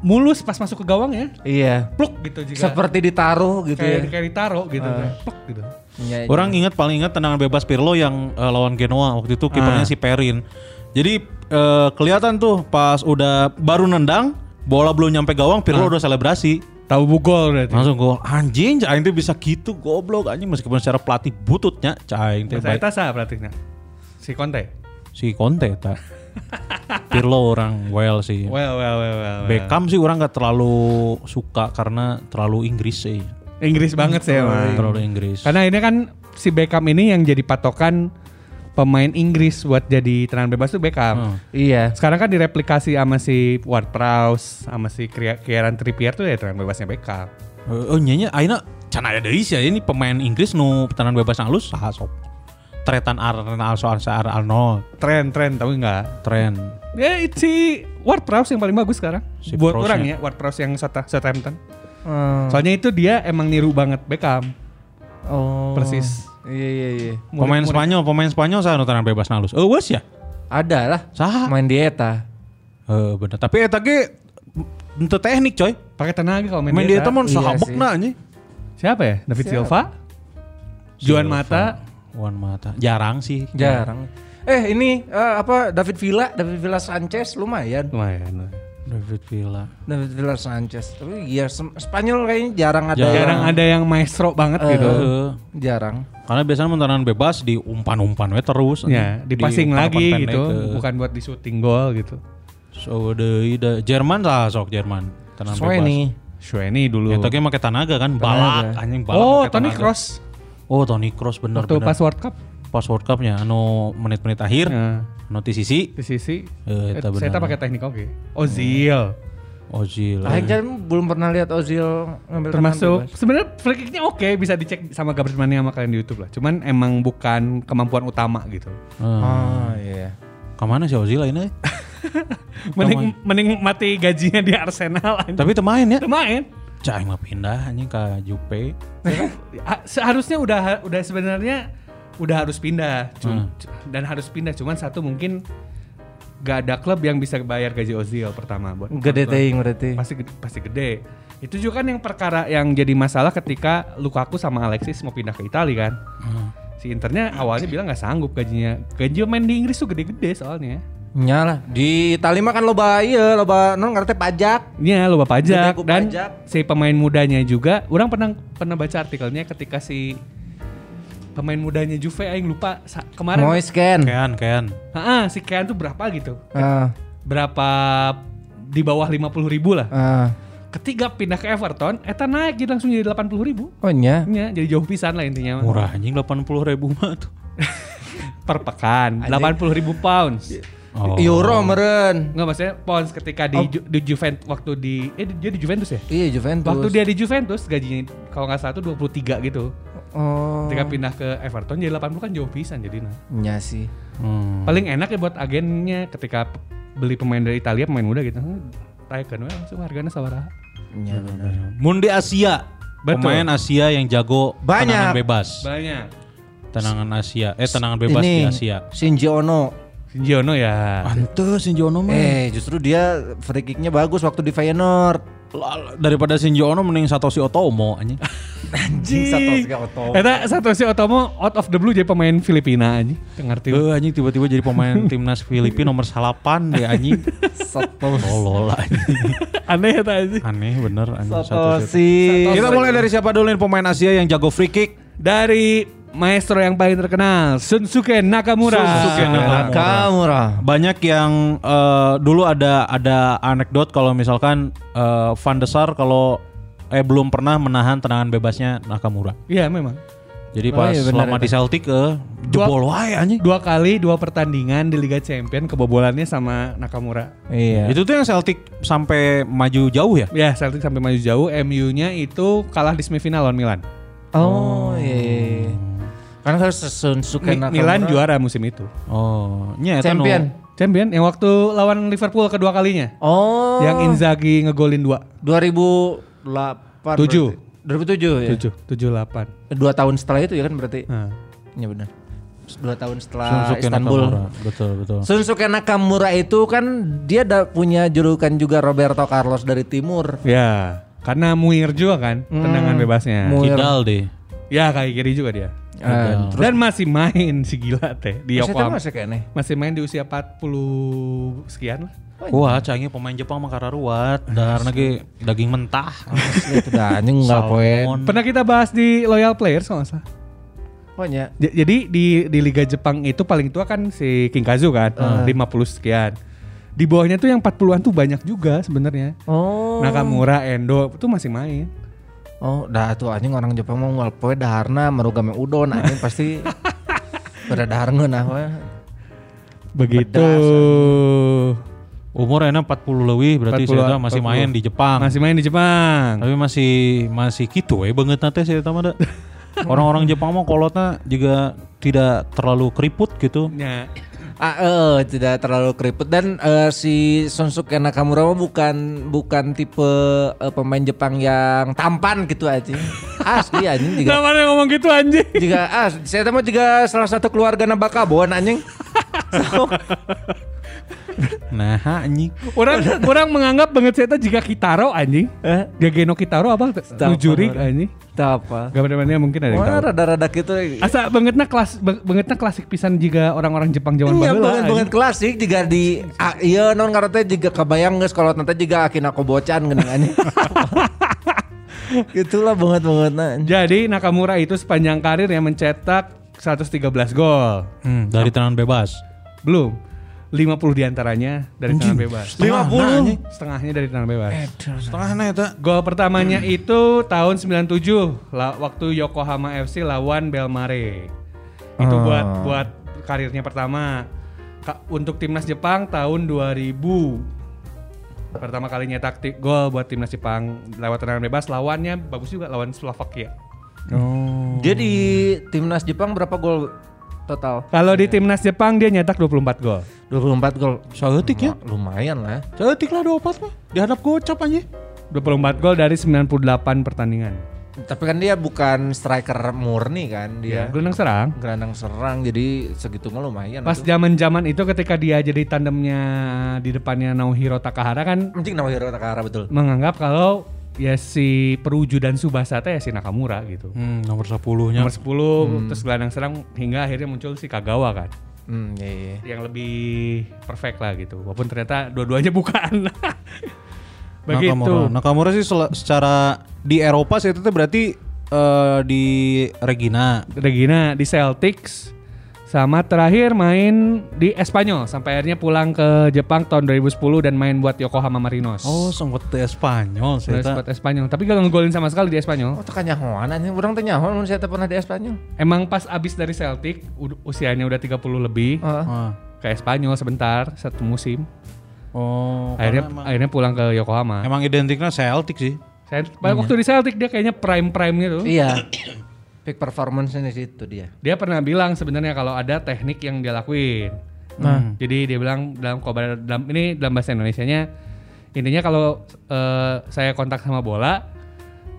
mulus pas masuk ke gawang ya. Iya. Pluk gitu juga. Seperti ditaruh gitu kayak ya. kayak ditaro gitu. kayak Pluk gitu. Iya. Orang ingat paling ingat tendangan bebas Pirlo yang eh, lawan Genoa waktu itu kipernya Ah. si Perin. Jadi eh, kelihatan tuh pas udah baru nendang bola belum nyampe gawang Pirlo udah selebrasi. Tahu bugol berarti. Langsung gol. Anjing Caing tuh bisa gitu goblok anjing meskipun secara pelatih bututnya Caing teh Saya tasa praktiknya. Si Conte. Si Conte tak. Pirlo orang well sih. Well, well, well, well. well. Beckham sih orang nggak terlalu suka karena terlalu Inggris sih. Inggris banget sih emang. Terlalu Inggris. Karena ini kan si Beckham ini yang jadi patokan pemain Inggris buat jadi tendangan bebas tuh Beckham. Hmm. Iya. Sekarang kan direplikasi sama si Ward Prowse, sama si Kieran Trippier tuh ya tendangan bebasnya Beckham. Oh nyanya Aina can aya deui sih ya, ini pemain Inggris nu tendangan bebas halus saha sok. tretan Arnold soal Ar Arnold Tren tren tapi enggak. tren Ya si Ward Prowse yang paling bagus sekarang. Si Buat orang ya Ward Prowse yang Southampton. Hmm. Soalnya itu dia emang niru banget Beckham. Oh. Persis. Iya iya iya. pemain Spanyol pemain Spanyol saya tenang bebas nalus eh wes ya Ada lah. Saha? Main dieta. eh bener tapi eta ge untuk teknik coy Pakai tenaga kalau main, main dia. dia teman Iya sahabekna anjing Siapa ya? David Silva? Juan Mata. Juan Mata jarang sih Jarang. Eh ini eh, apa David Villa, David Villa Sanchez lumayan. Lumayan. David Villa David Villa Sanchez. Tapi ya Sem- Spanyol kayaknya jarang ada. Jarang. Jarang ada yang maestro banget gitu. Heeh. Jarang. karena biasanya mentenan bebas di umpan-umpan we terus Ya, dipasing Di lagi umpan-umpan gitu, bukan buat di shooting goal gitu. so deui da Jerman lah sok Jerman tenan Soalnya bebas. Shweni dulu. Eta ge make tanaga kan balak anjing balak oh, tenaga. Kroos Oh Toni Kroos bener waktu bener. pas World Cup. Pas World Cup-nya anu menit-menit akhir Nah, anu sisi di sisi Eh, eta saya bener. pakai teknik oke. Ozil. Ozil. Aing kan belum pernah lihat Ozil ngambil Termasuk sebenarnya free kicknya oke bisa dicek sama Gabriel Mania sama kalian di YouTube lah. Cuman emang bukan kemampuan utama gitu. Hmm. Oh iya. Ke mana sih Ozil ini? Mending mending mati gajinya di Arsenal aja. Tapi temain ya. main. Cah mah pindah anjing ke Jupe. Ah, Seharusnya udah udah sebenarnya udah harus pindah Cum- dan harus pindah. Cuman satu mungkin gak ada klub yang bisa bayar gaji Ozil pertama buat Gede teing berarti. pasti gede, pasti gede. Itu juga kan yang perkara yang jadi masalah ketika Lukaku sama Alexis mau pindah ke Italia kan? Si Internya awalnya bilang nggak sanggup gajinya. Gaji main di Inggris tuh gede-gede soalnya. Nyala. Di Italia mah kan loba iya, loba non ngerti pajak. Iya lupa pajak. Dan pajak. si pemain mudanya juga orang pernah pernah baca artikelnya ketika si pemain mudanya Juve aing lupa sa- kemarin Moise Ken. Kean, kean. Ah, si Kean tuh berapa gitu? Ah, Berapa di bawah 50 ribu lah. ah. Ketika pindah ke Everton, eta naik jadi langsung jadi 80 ribu. Oh nya. Ya, jadi jauh pisan lah intinya. Murah anjing 80 ribu mah tuh. Per pekan, 80 ribu pounds. Oh. Euro meren. Enggak maksudnya pounds ketika di, Ju- di Juventus waktu di eh dia di Juventus ya? Iya Juventus. Waktu dia di Juventus gajinya kalau nggak salah tuh 23 gitu. Oh. Ketika pindah ke Everton jadi 80 kan jauh pisan jadi nah. Nya sih. Hmm. Paling enak ya buat agennya ketika beli pemain dari Italia pemain muda gitu. Taikkan we langsung harganya sabaraha. Nya benar. Mun di Asia. Betul. Pemain Asia yang jago Banyak. tenangan bebas. Banyak. Tenangan Asia. Eh tenangan bebas di Ini Asia. Shinji Ono. Shinji Ono ya. Pantes Shinji Ono mah. Eh, justru dia free kicknya bagus waktu di Feyenoord. Daripada Shinji Ono mending Satoshi Otomo anjing. Anjing Satoshi Otomo. Eta Satoshi Otomo out of the blue jadi pemain Filipina aja. Ngerti. Eh anjing tiba-tiba jadi pemain timnas Filipina nomor 8 ya anjing. Satoshi. Tolol anjing. Aneh ya aja. Aneh bener anjing Satoshi. Satoshi. Kita mulai dari siapa dulu nih pemain Asia yang jago free kick? Dari maestro yang paling terkenal Sunsuke Nakamura. Sunsuke Nakamura. Nakamura. Banyak yang eh, dulu ada ada anekdot kalau misalkan eh, Van de Sar kalau eh belum pernah menahan tendangan bebasnya Nakamura. Iya memang. Jadi Oh, pas iya, benar selama itu. di Celtic eh jebol wae anjing. Dua kali dua pertandingan di Liga Champion kebobolannya sama Nakamura. Iya. Itu tuh yang Celtic sampai maju jauh ya? Ya Celtic sampai maju jauh. MU-nya itu kalah di semifinal lawan Milan. Oh, iya. Kan harus Sunsuke Mi-. Milan juara musim itu. Oh, nya Champion. Champion yang waktu lawan Liverpool kedua kalinya. Oh. Yang Inzaghi ngegolin dua. 2008. Tujuh. berarti. 2007 ya. Tujuh, tujuh delapan. Dua tahun setelah itu ya kan berarti. Nah. Iya benar. Dua tahun setelah Sunsuke Istanbul. Nakamura. Betul, betul. Sunsuke Nakamura itu kan dia ada punya julukan juga Roberto Carlos dari timur. Ya, karena Muir juga kan tendangan bebasnya. Muir. Kidal deh. Ya kaki kiri juga dia. Eh, terus Dan masih main si gila teh di Masih Yokohama. masih kayaknya. Masih main di usia 40 sekian lah. Wah, canggih pemain Jepang mah kararuat. Darna ge daging mentah. Asli itu dah anjing enggak poin. Pernah kita bahas di Loyal Players kalau nggak salah. Pokoknya J- Jadi di di Liga Jepang itu paling tua kan si King Kazu kan, 50 sekian. Di bawahnya tuh yang 40-an tuh banyak juga sebenarnya. Oh. Nakamura, Endo itu masih main. Oh, dah tuh anjing orang Jepang mau ngal poe daharna merugame udon anjing pasti pada dahar ngeunah we. Begitu. Umur enak 40 lebih berarti 40, saya masih 40. main di Jepang. Masih main di Jepang. Tapi masih masih gitu we banget nate saya da. Orang-orang Jepang mah kolotna juga tidak terlalu keriput gitu. Ya. Ah, eh, tidak terlalu keriput dan eh, si Sonsuke Nakamura bukan bukan tipe eh, pemain Jepang yang tampan gitu aja. Asli anjing juga. Namanya ngomong gitu anjing. Juga ah, saya tahu juga salah satu keluarga Nabakabon anjing. Nah, anjing. Orang orang menganggap banget saya jika Kitaro anjing. Eh? Gageno Kitaro apa? Nujurik anjing. Tahu apa? Gambar-gambarnya mungkin ada yang tahu. rada-rada gitu. Asa bangetna kelas bang- bangetna klasik pisan jika orang-orang Jepang zaman Iya, baheula. banget banget klasik jika di iya non karena teh juga kebayang geus kalau nanti juga akin aku bocan geuning anjing. Gitulah banget banget nah. Jadi Nakamura itu sepanjang karirnya mencetak 113 gol. Hmm, dari tenang bebas. Belum. 50 di antaranya dari tendangan bebas. 50? Setengahnya dari tendangan bebas. Setengahnya itu. Gol pertamanya itu tahun 97 la- waktu Yokohama FC lawan Belmare. Itu buat buat karirnya pertama. Ka- untuk timnas Jepang tahun 2000. Pertama kali nyetak gol buat timnas Jepang lewat tendangan bebas lawannya bagus juga lawan Slovakia. Dia di timnas Jepang berapa gol total? Kalau di timnas Jepang dia nyetak 24 gol. 24 gol. Saeutik ya. Lumayan lah. Saeutik lah 24 mah. Dihadap gocap anjing. 24 gol dari 98 pertandingan. Tapi kan dia bukan striker murni kan Ya, dia. gelandang serang. Gelandang serang jadi segitu mah lumayan. Pas zaman-zaman itu ketika dia jadi tandemnya di depannya Naohiro Takahara kan Anjing nama Hiro Takahara betul. menganggap kalau ya si Peruju dan Subasa teh ya si Nakamura gitu. Hmm, nomor 10-nya. Nomor 10 terus gelandang serang hingga akhirnya muncul si Kagawa kan. Hmm, iya, iya. Yang lebih perfect lah gitu. Walaupun ternyata dua-duanya bukan. Begitu. Nakamura. Nakamura sih secara di Eropa sih itu tuh berarti eh, di Regina. Regina di Celtics sama terakhir main di Espanyol sampai akhirnya pulang ke Jepang tahun 2010 dan main buat Yokohama Marinos. Oh, sempat di Spanyol sih. Terus buat Espanyol, tapi gak ngegolin sama sekali di Espanyol. Oh, tekan nyahoan anjing. Urang teh nyahoan mun saya pernah di Espanyol. Emang pas abis dari Celtic, usianya udah 30 lebih, Heeh. Ah. ke Espanyol sebentar, satu musim. Oh, akhirnya emang, akhirnya pulang ke Yokohama. emang identiknya Celtic sih. Saya waktu di Celtic dia kayaknya prime prime gitu. Iya. Peak performance di situ dia. Dia pernah bilang sebenarnya kalau ada teknik yang dia lakuin. Nah, jadi dia bilang dalam kobar dalam ini dalam bahasa Indonesianya intinya kalau eh, saya kontak sama bola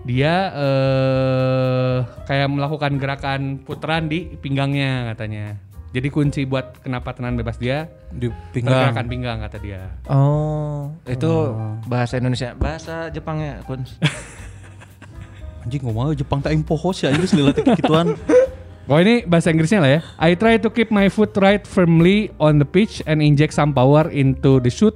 dia eh kayak melakukan gerakan putaran di pinggangnya katanya. Jadi kunci buat kenapa tenan bebas dia Di pergerakan pinggang. pinggang kata dia. Oh, itu bahasa Indonesia, bahasa Jepangnya, Kun. Anjing ngomong Jepang tak impoho sih anjing selila teh gituan. Oh ini bahasa Inggrisnya lah ya. I try to keep my foot right firmly on the pitch and inject some power into the shoot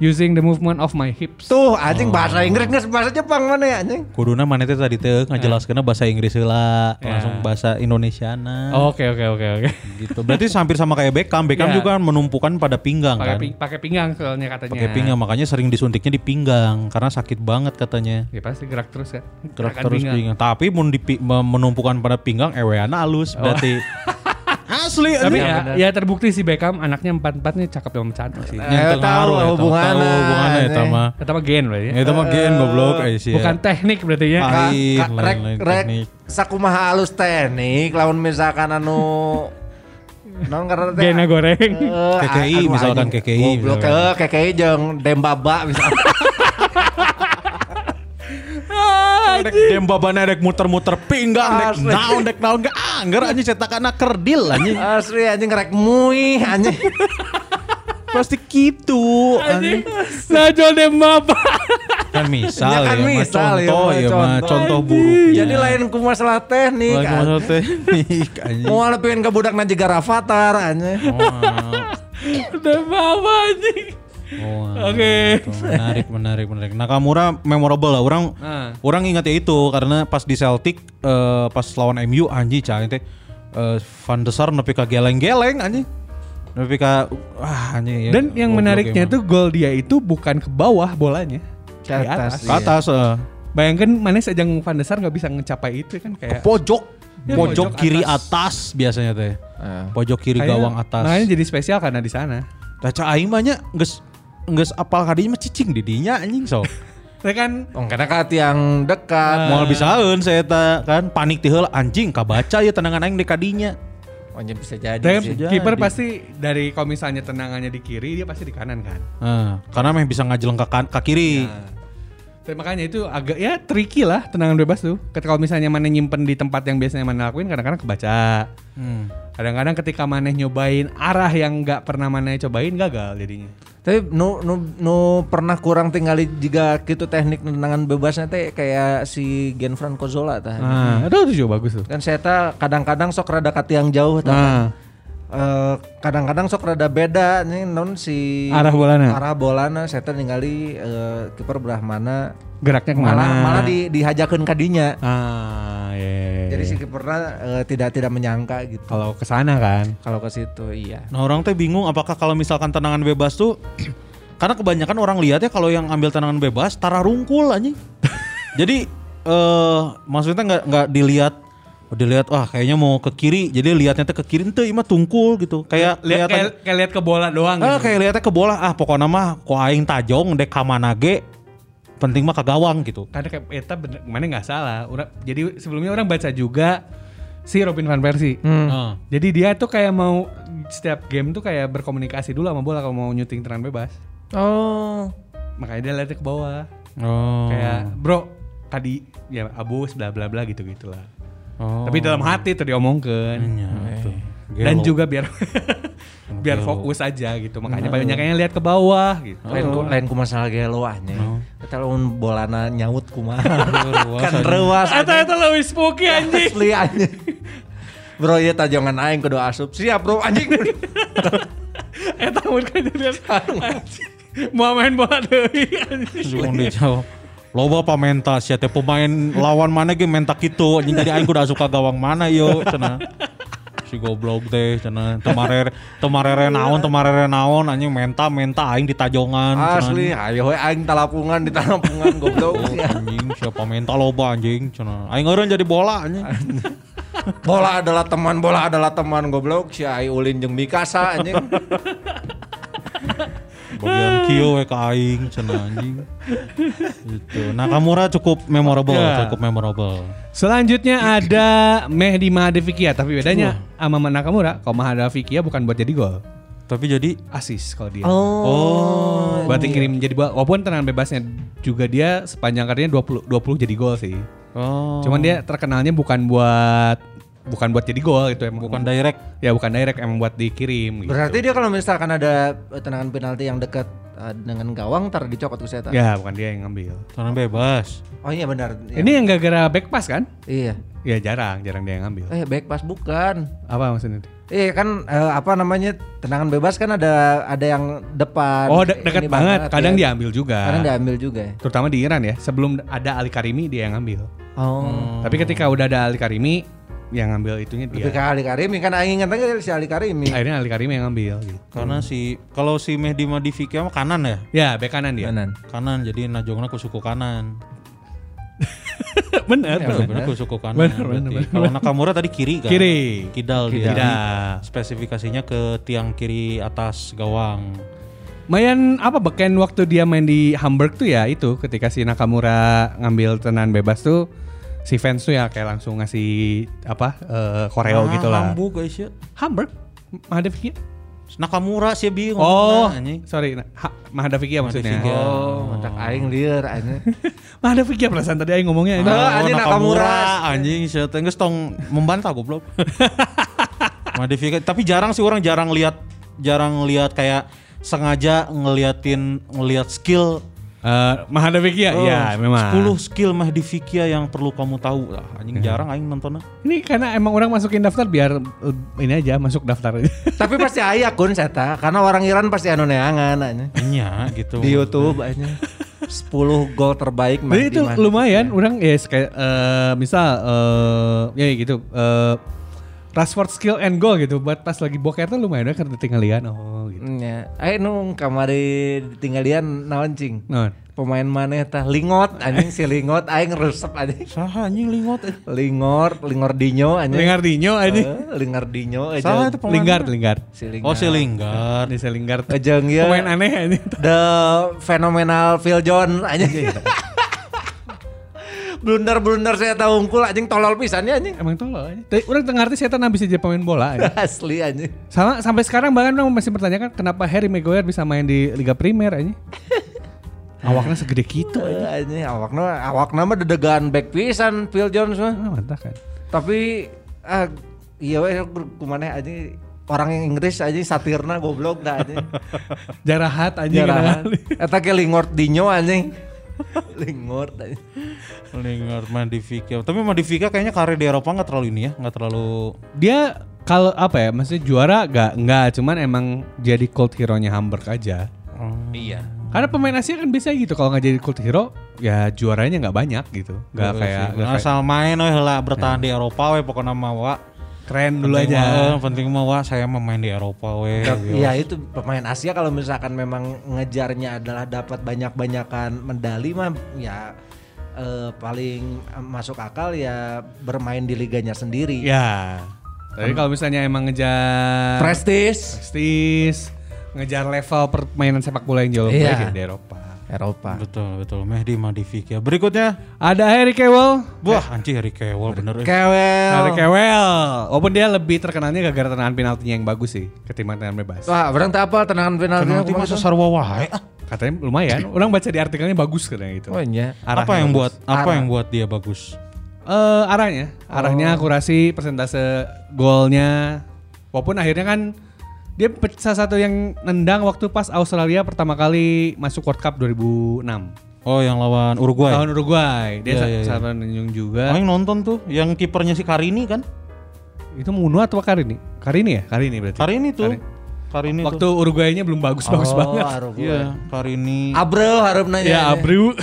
using the movement of my hips. Tuh, anjing bahasa Inggris nggak bahasa Jepang mana ya anjing? Kuduna mana teh tadi teh ngajelaskeun bahasa Inggris heula, Ya. langsung bahasa Indonesiana. Oke oke oke oke. gitu. Berarti hampir sama kayak Beckham. Beckham Ya. juga menumpukan pada pinggang Pakai kan. ping- pakai pinggang soalnya katanya. Pakai pinggang makanya sering disuntiknya di pinggang karena sakit banget katanya. Ya pasti gerak terus kan. Gerak Gerakan terus pinggang. Tapi mun menumpukan pada pinggang eweana halus berarti. Asli Tapi ya, ya terbukti si Beckham anaknya empat empatnya cakep yang cantik sih. Teu tahu hubunganna, tahu hubungannya eta mah. Kata mah gen berarti ya. Eta mah gen goblok eh, sih. Bukan teknik berarti ya. Rek rek sakumaha halus teknik lamun misalkan anu non karena teh Gena goreng. Eh, KKI, misalkan. KKI, Goblok misalkan. eh, KKI jeung Dembaba misalkan. Dek dem babana dek muter-muter pinggang dek naon dek naon gak anggar anjing cetakana kerdil anjing. Asli anjing rek muih anjing. Pasti gitu anjing. Nah jual dembaba. Kan misal Ya ya, kan mah misal, ya, contoh ya mah contoh. contoh buruk. Jadi lain ku masalah teknik. Anjing. masalah teknik anjing. Mau lepin ke budakna juga Rafathar anjing. dembaba anjing. Oh, Oke. gitu. menarik menarik menarik. Nakamura memorable lah orang Nah. orang ingat ya itu karena pas di Celtic eh, pas lawan MU anjing cah teh eh, Van der Sar nepi ka geleng-geleng anjing. Nepi ka wah anjing ya. Dan yang menariknya tuh gol dia itu bukan ke bawah bolanya. Ke atas. ke atas eh. Bayangkan mana sejang Van der Sar nggak bisa ngecapai itu kan kayak pojok Ya, pojok pojok kiri atas. atas, biasanya teh Eh. pojok kiri kayak- gawang atas Makanya jadi spesial karena di sana. Taca aing mah nya geus geus apal kadinya mah cicing di dinya anjing sok Saya kan Oh, karena ka tiang dekat. moal bisaeun saya eta kan panik ti heula anjing kabaca ya tendangan aing di kadinya Oh, ya bisa jadi Tapi kiper pasti dari kalau misalnya tendangannya di kiri dia pasti di kanan kan. Nah, karena meh bisa ngajeleng ke, kan- ke kiri. Tapi makanya itu agak ya tricky lah tendangan bebas tuh. Ketika kalau misalnya mana nyimpen di tempat yang biasanya mana lakuin kadang-kadang kebaca. Hmm. Kadang-kadang ketika maneh nyobain arah yang nggak pernah maneh cobain gagal jadinya. Tapi nu, nu, nu pernah kurang tinggali juga gitu teknik tendangan bebasnya teh kayak si Gianfranco Zola tah. Nah, itu juga bagus tuh. Kan saya kadang-kadang sok rada kat yang jauh tah. Nah, Eh, kadang-kadang sok rada beda nih non si Arah bolana. arah bolana saya teh ningali eh, kiper Brahmana geraknya ke mana? malah malah di dihajakeun kadinya. Ah, iya. Jadi si kipernya eh, tidak tidak menyangka gitu. kalau ke sana kan. Kalau ke situ iya. Nah orang teh bingung apakah kalau misalkan tendangan bebas tuh karena kebanyakan orang lihat ya kalau yang ambil tendangan bebas tara rungkul anjing. Jadi eh maksudnya nggak nggak dilihat dilihat wah kayaknya mau ke kiri jadi lihatnya teh ke kiri ente mah tungkul gitu kayak Lihat kayak, kayak lihat ke bola doang ah, gitu. kayak lihatnya ke bola ah pokoknya mah ku aing tajong dek ka mana ge penting mah ke gawang gitu. Karena kayak eta bener, mana nggak salah. Ura- jadi sebelumnya orang baca juga si Robin van Persie. Ah. Jadi dia tuh kayak mau setiap game tuh kayak berkomunikasi dulu sama bola kalau mau nyuting tendangan bebas. Oh. Makanya dia lihat ke bawah. Oh. Kayak bro tadi ya abus bla bla bla gitu gitulah. Oh. Tapi dalam hati tuh diomongkan. Iya, tuh. Dan Gelo. juga biar biar fokus aja gitu. Makanya banyak yang lihat ke bawah gitu. Lain ku, lain ku masalah gelo ahnya. Kita lamun bolana nyaut kumaha. Ruas kan aja. rewas Eta eta lebih spooky anjing. asli anjing. Bro ya tajongan aing kudu asup. Siap bro anjing. Eta mun kan jadi Mau main bola deui anjing. Dijawab. Loba pamenta sia teh pemain lawan mana ge menta kitu anjing jadi aing kudu suka gawang mana yo cenah. Si goblok teh cenah temarere temarere naon temarere naon anjing menta menta aing di tajongan. Asli, ayo we aing talapungan di talapungan goblok. Oh, anjing siapa menta loba anjing cenah. Aing eureun jadi bola anjing. Bola adalah teman, bola adalah teman goblok. Si Ai Ulin jeung Mikasa anjing. Bagian kieu we ka aing cenah anjing. Gitu. Nakamura cukup memorable, Ya. cukup memorable. Selanjutnya ada Mehdi Mahadavikia tapi bedanya sama Nakamura, kalau Mahadavikia bukan buat jadi gol. Tapi jadi Asis kalau dia. oh Berarti kirim jadi bola. Walaupun tendangan bebasnya juga dia sepanjang karirnya 20 20 jadi gol sih. oh Cuman dia terkenalnya bukan buat bukan buat jadi gol itu emang bukan direct. ya bukan direct emang buat dikirim gitu. Berarti dia kalau misalkan ada tendangan penalti yang dekat eh, dengan gawang tar dicokot ke saya. Ya bukan dia yang ngambil. Tendangan bebas. Oh iya benar. Ya. Ini yang gara-gara back pass kan? Iya. Ya jarang, jarang dia yang ngambil. Eh back pass bukan. Apa maksudnya? Iya kan eh, apa namanya tendangan bebas kan ada ada yang depan. Oh de- Ini dekat banget, kadang ya. diambil juga. Kadang diambil juga. ya. Terutama di Iran ya, sebelum ada Ali Karimi dia yang ngambil. Oh. Tapi ketika udah ada Ali Karimi, yang ngambil itunya Lebih dia. ke Ali Karimi kan aing ingat aja si Ali Karimi. Akhirnya Ali Karimi yang ngambil gitu. Karena si kalau si Mehdi Madifikia mah kanan ya. Ya, bek kanan dia. Kanan. Kanan jadi najongna ku suku kanan. bener, Ya, bener. Bener ku suku kanan. Bener, bener, bener. Kalau Nakamura tadi kiri kan? Kiri. Kidal dia. Kidal. Spesifikasinya ke tiang kiri atas gawang. Mayan apa beken waktu dia main di Hamburg tuh ya itu ketika si Nakamura ngambil tenan bebas tuh si fans tuh ya kayak langsung ngasih apa eh, koreo gitu lah. Hamburg guys ya. Hamburg? Mahadavikia? Nakamura sih bingung. Oh, Nah, anjing. sorry. Nah, ha, Mahadavikia maksudnya. Mahadavikia. Oh, macak aing lieur aing. Mahadavikia perasaan tadi aing ngomongnya ini. Ah. anjing Nakamura. anjing saya teh geus tong membantah goblok. Modifikasi tapi jarang sih orang jarang lihat jarang lihat kayak sengaja ngeliatin ngelihat skill Eh, Mahadavikia, Oh, ya memang. 10 skill Mahdivikia yang perlu kamu tahu. Ah, anjing jarang aing nontonnya. Ini karena emang orang masukin daftar biar eh, ini aja masuk daftar aja. Tapi pasti aya kun seta karena orang Iran pasti anu neangan. Iya gitu. Di YouTube aja. 10 gol terbaik Jadi itu Mahdi lumayan, orang ya kayak eh, misal eh, ya gitu eh Rashford skill and goal gitu buat pas lagi boker tuh lumayan kan tinggalan oh gitu. Ya, ayo nung kamari ditinggalian naon cing. Non. Pemain mana tah Lingot anjing si Lingot aing resep anjing. Saha anjing lingot. eh. Lingor, Lingordinho anjing. Lingardinho aja. Eh, Lingardinho aja. Salah itu pemain. Lingard, Lingard. Si Lingard. Oh si Lingard. Ini Lingard. Ejeng ya. Pemain aneh aja. The phenomenal Phil Jones anjing. Blunder-blunder saya tahu unggul anjing tolol pisan ya anjing. Emang tolol aja. Tapi orang tengah arti saya bisa jadi pemain bola. aja. Asli anjing. Sama sampai sekarang bahkan orang masih bertanyakan kenapa Harry Maguire bisa main di Liga Primer aja. Awaknya segede gitu aja. Anjing awakna awakna mah dedegan back pisan Phil Jones mah. Ah, mantap kan. Tapi ah iya we kumaneh anjing orang yang Inggris aja satirna goblok dah anjing. Jarahat Jarahan. gitu. Eta ke Lingard Dinyo anjing. Lingard anjing. Lingard Madivika. Tapi Madivika kayaknya karir di Eropa nggak terlalu ini ya, nggak terlalu Dia kalau apa ya, maksudnya juara gak enggak, cuman emang jadi cult hero-nya Hamburg aja. Iya. Karena pemain Asia kan bisa gitu kalau nggak jadi cult hero, ya juaranya nggak banyak gitu. Nggak kayak, nggak kayak asal main we heula bertahan di Eropa we pokoknya mah wa. Keren dulu Penting aja. mah, eh, penting mah wa saya mah main di Eropa we. Iya itu pemain Asia kalau misalkan memang ngejarnya adalah dapat banyak-banyakan medali mah ya eh, paling masuk akal ya bermain di liganya sendiri. Ya. Tapi kalau misalnya emang ngejar Prestis. prestis, ngejar level permainan sepak bola yang jauh lebih Iya. ya di Eropa. Eropa. Betul betul Mehdi Madivika. Berikutnya Ada Harry Kewell. Wah, anci Harry Kewell bener. eh. Kewel. Harry Kewell. Walaupun dia lebih terkenalnya gara-gara tendangan penaltinya yang bagus sih ketimbang tendangan bebas. Wah, orang tak apa tendangan penaltinya Penalti masa sarwa wae. ah. Katanya lumayan. Orang baca di artikelnya bagus katanya gitu. Oh iya. Arahnya Apa yang bagus. buat apa Arah. yang buat dia bagus? Eh arahnya, arahnya Oh. akurasi, persentase golnya. Walaupun akhirnya kan dia salah satu yang nendang waktu pas Australia pertama kali masuk World Cup 2006. Oh, yang lawan Uruguay. Tahun Uruguay. Dia sa- iya, iya. sahabat Nenjung juga. Oh, yang nonton tuh, yang kipernya si Karini kan? Itu Muno atau Karini? Karini ya? Karini berarti. Karini tuh. Karini. Karini Waktu tuh. Uruguaynya belum bagus-bagus banget. Iya, Karini. Abreu harap nanya. Ya Abreu.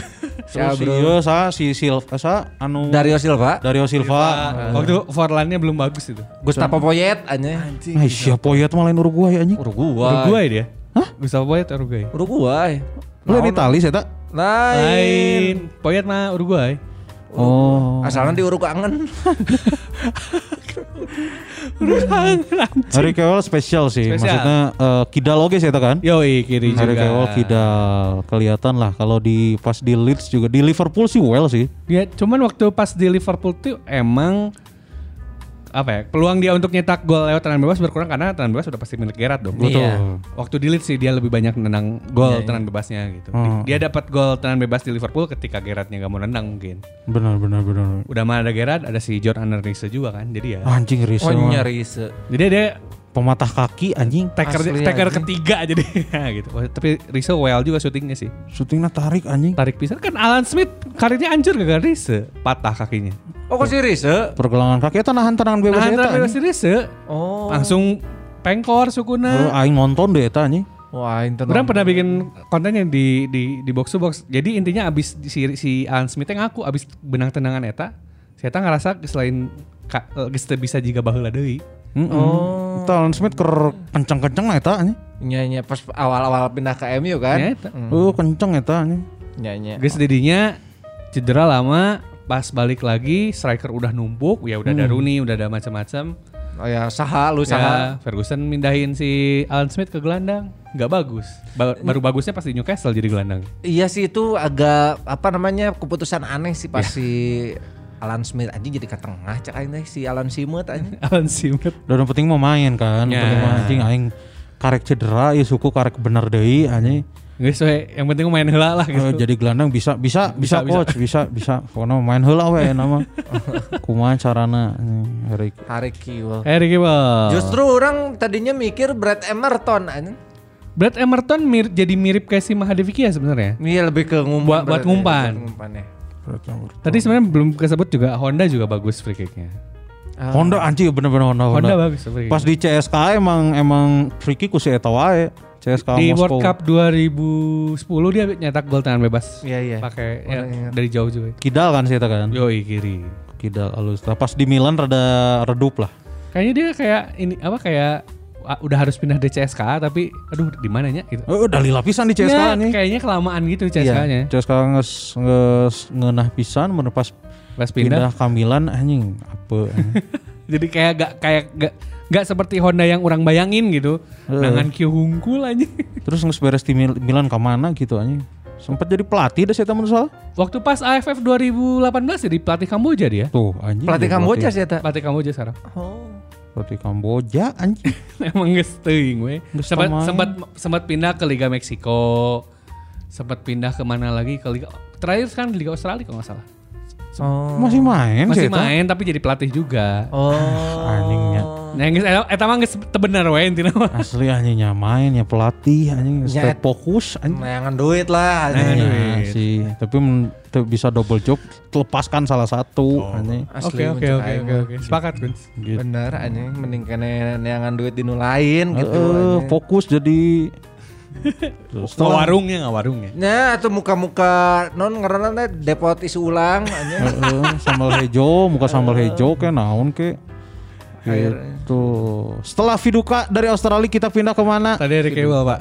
Terus si iya, sa si Silva, sa anu Dario Silva. Dario Silva. Waktu Forlannya belum bagus itu. Gustavo Poyet aja. Nah, siapa Poyet malah lain Uruguay anjing. Uruguay. Uruguay dia. Hah? Gustavo Poyet Uruguay. Uruguay. Lu di Itali saya tak? Lain. Lain. Poyet mah Uruguay. Oh. Asalnya di Urukangen. Harry Kewell spesial sih. Spesial. Maksudnya eh, kidal oke saya kan? Yoi kiri Harry juga. Kewell kidal kelihatan lah kalau di pas di Leeds juga di Liverpool sih well sih. Ya, cuman waktu pas di Liverpool tuh emang apa ya peluang dia untuk nyetak gol lewat tendangan bebas berkurang karena tendangan bebas udah pasti milik Gerrard dong. Iya. Waktu di Leeds sih dia lebih banyak nendang gol Iya, iya. tendangan bebasnya gitu. Hmm. Di- Dia dapat gol tendangan bebas di Liverpool ketika Gerrardnya gak mau nendang mungkin. Benar benar benar. Udah mah ada Gerrard, ada si John Anderson juga kan. Jadi ya. Anjing Risa. Oh se. Jadi dia Pematah kaki anjing. taker Asli, taker anjing. ketiga jadi gitu. Wah, tapi Riso well juga syutingnya sih. Syutingnya tarik anjing. Tarik pisan kan Alan Smith karirnya hancur gara-gara Riso patah kakinya. Oh kok si Rize? Pergelangan kaki eta nahan tendangan bebas Nah, eta. tendangan bebas anjing. Riso Oh. langsung pengkor sukuna. aing nonton deh eta anjing. Wah, internet. Orang pernah bikin kontennya di di di box to box. Jadi intinya abis si si Alan Smith ngaku abis benang tendangan eta, saya ngerasa selain ka, eh, geus teu bisa baheula deui. Oh. Alan Smith ker kenceng-kenceng lah eta anjing. Nyanyi pas awal-awal pindah ke MU kan? Ya, eta. Oh, kenceng eta anjing. Nyanyi. Geus didinya cedera lama, pas balik lagi striker udah numpuk, ya udah ada Rooney, udah ada macam-macam. Oh ya, saha lu saha. Ya, Ferguson mindahin si Alan Smith ke gelandang, nggak bagus. Ba- baru bagusnya pas di Newcastle jadi gelandang. Iya sih itu agak apa namanya keputusan aneh sih pas si Alan Smith anjing jadi ke tengah cak aing teh si Alan Simut anjing. Alan Smith. Dan yang penting mau main kan. Ya. Penting anjing aing karek cedera ya suku karek bener deui anjing. Nggak sesuai, yang penting main heula lah Eh, gitu. jadi gelandang bisa bisa bisa, Bisa, coach bisa bisa pokoknya main heula we nama kumaha carana Harry Harry Kewell. Harry Kewell. Justru orang tadinya mikir Brad Emerton anjing. Brad Emerton mir- jadi mirip kayak si Mahadeviki ya sebenarnya. Iya lebih ke ngumpan. Buat- buat berarti, ngumpan. buat ngumpan ya. Tadi sebenarnya belum kesebut juga Honda juga bagus free kicknya. Honda anjing bener-bener Honda Honda, Honda, bagus free kick. pas di CSKA emang emang free kick ku si eta wae CSKA di Moskow. World Cup 2010 dia nyetak gol tangan bebas. Iya iya. Pakai ya, dari jauh juga. Kidal kan si eta kan Yoi kiri. Kidal alus pas di Milan rada redup lah Kayaknya dia kayak ini apa kayak ah, udah harus pindah di CSKA tapi aduh di mananya gitu. oh dari lapisan di CSKA Ya, nih kayaknya kelamaan gitu CSKA-nya. Iya, CSKA nges, nges ngeunah pisan bener pas Pas pindah pindah. ke Milan anjing apa anjing. Jadi kayak gak kayak gak gak seperti Honda yang orang bayangin gitu. Heeh. Nangan kieu hungkul aja. terus nges beres di Mil- Milan ke mana gitu anjing Sempat jadi pelatih dah saya menurut salah. Waktu pas AFF 2018 jadi pelatih Kamboja dia. Tuh anjing. Pelatih Kamboja sih eta. Pelatih Kamboja sekarang. Pelatih Kamboja anjing. Emang geus teuing we. Sempat sempat sempat pindah ke Liga Meksiko. Sempat pindah ke mana lagi ke Liga terakhir kan Liga Australia kalau nggak salah. Oh. Masih main Masih main tapi jadi pelatih juga. Oh. Anjingnya. Nah, geus eta eta mah geus teu bener we intina mah. Asli anjingnya main ya pelatih anjing Ya, fokus anjing. Duit lah. Nayangan anjing. duit. Ya, sih, tapi men- bisa double job, lepaskan salah satu anjing. Asli Oke oke oke oke. Sepakat Kun. Gitu. Bener anjing mending kene neangan duit di nu lain gitu. Eh, fokus jadi Terus Nggak warungnya nggak warungnya. Nya atau muka-muka non teh depot isu ulang anjing. Heeh, sambal hejo, muka sambal hejo kayak naon ke. Akhirnya. Gitu. Setelah Viduka dari Australia kita pindah ke mana? Tadi Eric Ewell, Pak.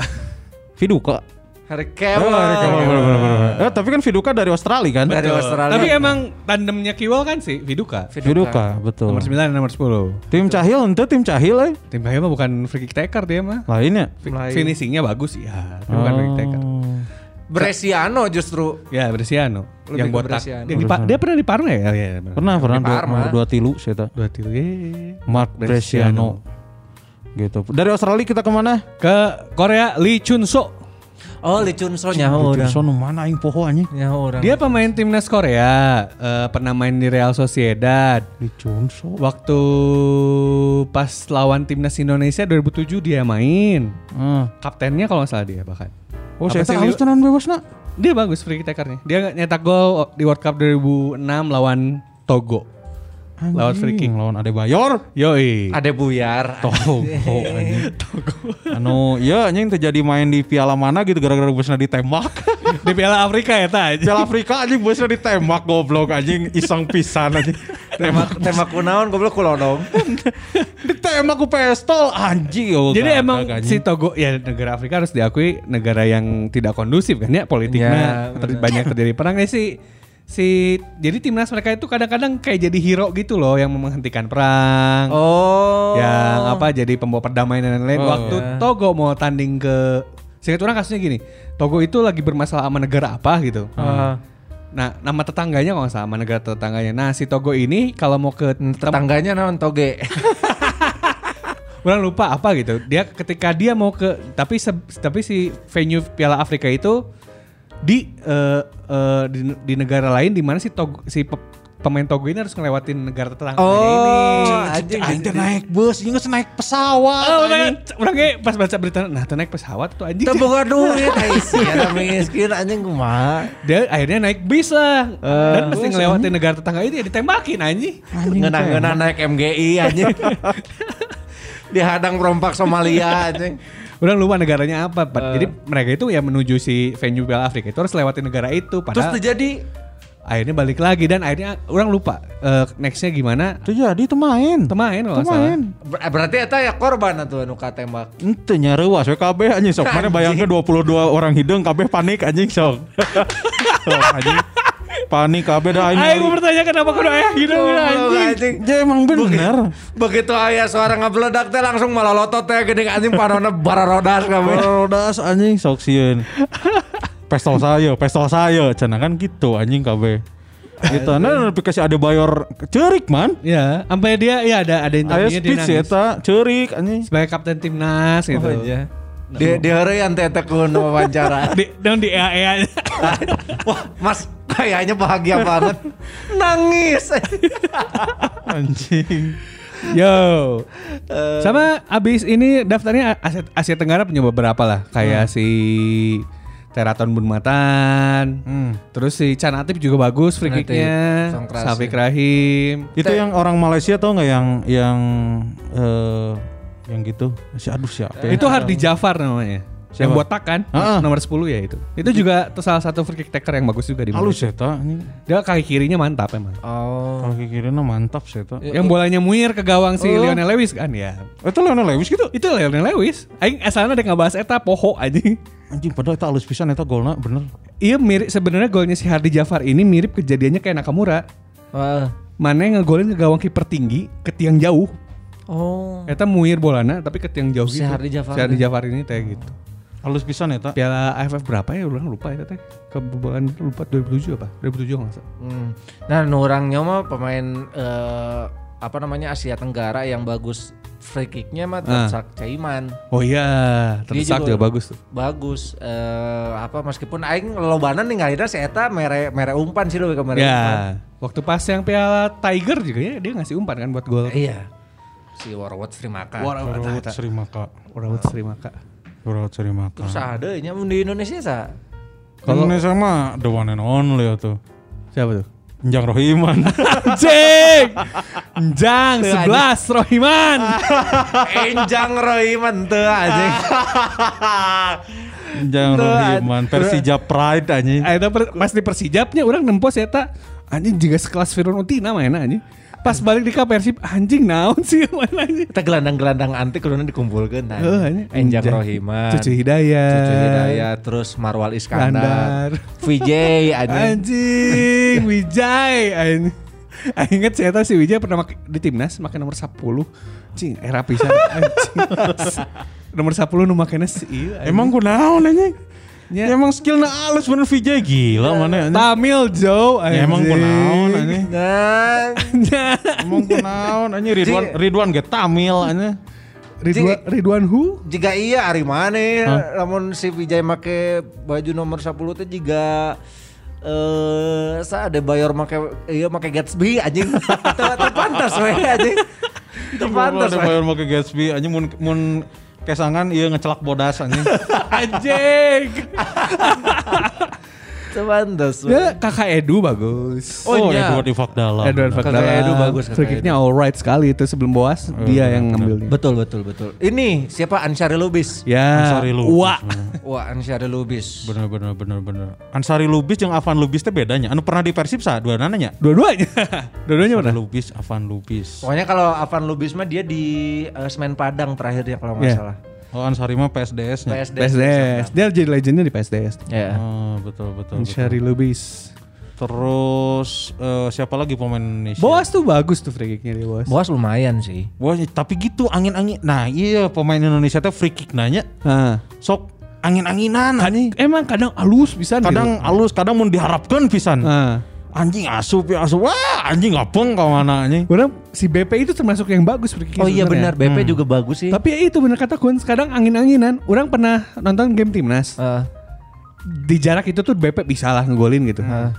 Viduka. Hari Oh, Kewal. Eh, tapi kan Viduka dari Australia kan? Dari Australia. Tapi emang tandemnya Kiwal kan sih Viduka. Viduka, betul. Nomor 9 dan nomor 10. Tim Cahil ente tim Cahil eh. Tim Bahaya mah bukan free kick taker dia mah. Lainnya. Lain. Finishingnya bagus ya, tapi bukan free kick taker. Bresciano justru. Ya, Bresciano. Lebih yang botak. Bresciano. Dia, di Pa- dia pernah di Parma ya? Iya, benar. Pernah pernah dua, Parma. nomor dua tilu saya Dua tilu. Yeay. Mark Bresciano. Gitu. Dari Australia kita ke mana? Ke Korea Lee Chun So. Oh, Lee Chun So nyaho udah. Sono mana aing poho anjing? Nyaho orang. Dia pemain timnas Korea, eh, pernah main di Real Sociedad. Lee Chun So. Waktu pas lawan timnas Indonesia 2007 dia main. Ah. Kaptennya kalau nggak salah dia bahkan. Oh, saya sih, tahu Li- tenan bebas nak. Dia bagus free kick takernya. Dia nyetak gol di World Cup 2006 lawan Togo. Lewat free kick. lawan Adebayor. Yoi. Ada buyar. Togo anjing. Anu, iya anjing terjadi main di Piala mana gitu gara-gara bosna ditembak. di Piala Afrika ya tadi. Piala Afrika anjing bosna ditembak goblok anjing iseng pisan anjing. Tembak tembak kunaon goblok kulodom. Ditembak ku pistol anjing. oh, Jadi gagak, emang anjing. si Togo ya negara Afrika harus diakui negara yang tidak kondusif kan ya politiknya Ya, ter- banyak terjadi perang ya si jadi timnas mereka itu kadang-kadang kayak jadi hero gitu loh yang menghentikan perang. Oh. Yang apa jadi pembawa perdamaian dan lain-lain. Oh, Waktu ya. Togo mau tanding ke Singkat orang kasusnya gini, Togo itu lagi bermasalah sama negara apa gitu. Ah. Nah, nama tetangganya kalau nggak salah, sama negara tetangganya. Nah, si Togo ini kalau mau ke Tetangganya naon toge. orang lupa apa gitu. Dia ketika dia mau ke tapi se- tapi si venue Piala Afrika itu di eh, eh, di, di negara lain di mana si Togo si pe- pemain Togo ini harus ngelewatin negara tetangganya Oh, ini. anjing. Aing teh naik bus, inget naik pesawat. Oh, anjing. orangnya, pas baca berita, nah tuh naik pesawat tuh anjing. Teu boga duit sia miskin anjing kumaha. Dia akhirnya naik bis lah. Dan mesti ngelewatin negara tetangga itu ya ditembakin anjing. Ngeunah-ngeunah naik MGI anjing. Dihadang perompak Somalia anjing. Udah lupa negaranya apa. Pak. Jadi mereka itu ya menuju si venue Piala Afrika itu harus lewatin negara itu. Terus Padahal terjadi akhirnya balik lagi dan akhirnya orang lupa eh, nextnya gimana. Itu jadi itu main. Temain kalau. Temain. ber- berarti eta ya korban atuh anu katembak. Ente nyarewas we kabeh anjing sok mana bayangkeun 22 orang hidung kabeh panik anjing sok. Sok, anjing. Panik kabeh dah aing. Ayo gue bertanya kenapa kudu ayah gitu anjing. Ya emang bener. Begitu aya suara ngabeledak teh langsung malolotot teh gede anjing panona bararodas kami. Rodas anjing sok sieun. Pistol saya, pistol saya, cenah kan gitu anjing kabeh. Gitu, nah aplikasi ada bayar cerik man. Ya, sampai dia ya ada ada interviewnya dia speech ya nangis. eta, cerik anjing. Sebagai kapten timnas gitu. Oh iya. Di di heureun teh teh kun wawancara. Di, dan di EA EA. Wah, Mas kayaknya bahagia banget. Nangis. Anjing. Yo. Sama abis ini daftarnya Asia, Asia Tenggara punya beberapa lah. Kayak si Teraton Bunmatan. Terus si Chan Atip juga bagus free kicknya. Safik ya. Rahim. Itu yang orang Malaysia tau nggak yang yang eh yang gitu? Si aduh siapa? ya? Itu Hardi Jafar namanya. Yang Siapa? botak kan? Ah. Nomor 10 ya itu. Itu juga tuh salah satu free kick taker yang bagus juga di halus Malaysia. ya ta anjing. Dia kaki kirinya mantap emang. Oh. Kaki kirinya mantap sih ta. Yang bolanya muir ke gawang si Oh. Lionel Lewis kan ya. Itu Lionel Lewis gitu. Itu Lionel Lewis. Aing asalnya ada ngebahas eta poho anjing. Anjing padahal itu halus pisan eta golna bener. Iya mirip sebenarnya golnya si Hardi Jafar ini mirip kejadiannya kayak Nakamura. Wah. Mana yang ngegolin ke gawang kiper tinggi ke tiang jauh. Oh. Eta muir bolana tapi ke tiang jauh gitu. Hardi Jafar ini. Jafar ini kayak gitu. Halus pisan eta. Piala AFF berapa ya? Ulang lupa ya teh. Kebobolan lupa 2007 apa? 2007 nggak salah. Hmm. Nah, nurangnya mah pemain eh, apa namanya Asia Tenggara yang bagus free kicknya mah Ah. Tersak Caiman. Oh iya, tersak juga- juga bagus tuh. Bagus eh, apa meskipun aing lobanan ninggalina si eta mere mere umpan sih lo ke mere umpan. Ya, waktu pas yang Piala Tiger juga ya dia ngasih umpan kan buat gol. Iya. Si Warwat Sri Maka. Warawat Sri Maka. Warawut Sri Maka. Warawat Sri Maka. Terus ada nya di Indonesia sa. Kalau Indonesia mah the one and only ya tuh. Siapa tuh? Njang Rohiman. Anjing! Jang 11 Rohiman. Enjang Rohiman teu anjing. Njang Rohiman. Persija Pride anjing. Eta per- pas di Persijapnya orang nempos eta anjing juga sekelas Firman Utina mainnya anjing. Pas balik di Persib anjing naon sih main anjing. Kita gelandang-gelandang antik kudu. Heuh, anjing. Enjang Anjing. Rohiman. Cucu Hidayat. Cucu Hidayat terus Marwal Iskandar. VJ anjing. Anjing, Wijay anjing. Aing inget saya tahu si Wijay pernah make, di timnas pakai nomor 10. Cing, era pisan anjing. nomor 10 nu makainya si ieu, anjing. Emang kunaon anjing? Ya. Emang skillnya halus bener Vijay gila mana anjing. Tamil Joe Ya, emang kunaon anjing. Nah, Emang kunaon anjing Ridwan Ridwan ge Tamil anjing. Ridwan Ridwan Hu? jika iya ari mana lamun si Vijay make baju nomor 10 teh jika eh sa ada bayar make iya make Gatsby anjing. Teu pantas we anjing. Teu pantas Ada bayar make Gatsby anjing mun mun kesangan iya ngecelak bodas anjing. Anjing. We. Ya, kakak Edu bagus. Oh, iya. Edward Ifak dalam. Edward Kakak Fakdala. Edu bagus, kakak Free kicknya alright sekali itu sebelum boas dia yang ngambilnya. Betul betul betul. Ini siapa Ansyari Lubis? Ya, Ansari Lubis. Wah. Wah Ansyari Lubis. Bener bener bener bener. Ansari Lubis jeung Avan Lubis teh bedanya. Anu pernah di Persib sa dua nananya. Dua-duanya. Dua-duanya Ansari mana? Lubis, Avan Lubis. Pokoknya kalau Avan Lubis mah dia di eh, Semen Padang terakhir ya kalau nggak Iya. salah. Oh Ansari mah PSDS nya. PSD. PSDS. Dia jadi legendnya di PSDS. Ya. Oh, betul betul. Syari Lubis. Terus eh, siapa lagi pemain Indonesia? Boas tuh bagus tuh free kicknya dia Boas. Boas lumayan sih. Wah, tapi gitu angin-angin. Nah, iya pemain Indonesia teh free kick nanya Nah. sok angin-anginan anjing. Emang kadang halus bisa Kadang halus, kadang mau diharapkan pisan. Nah. Anjing asup ya asup. Wah, anjing ngapung ke mana anjing. Orang si BP itu termasuk yang bagus Oh iya benar, BP juga bagus sih. Tapi ya itu benar kata Kun, kadang angin-anginan. Orang pernah nonton game timnas. Eh, Di jarak itu tuh BP bisa lah ngegolin gitu. eh,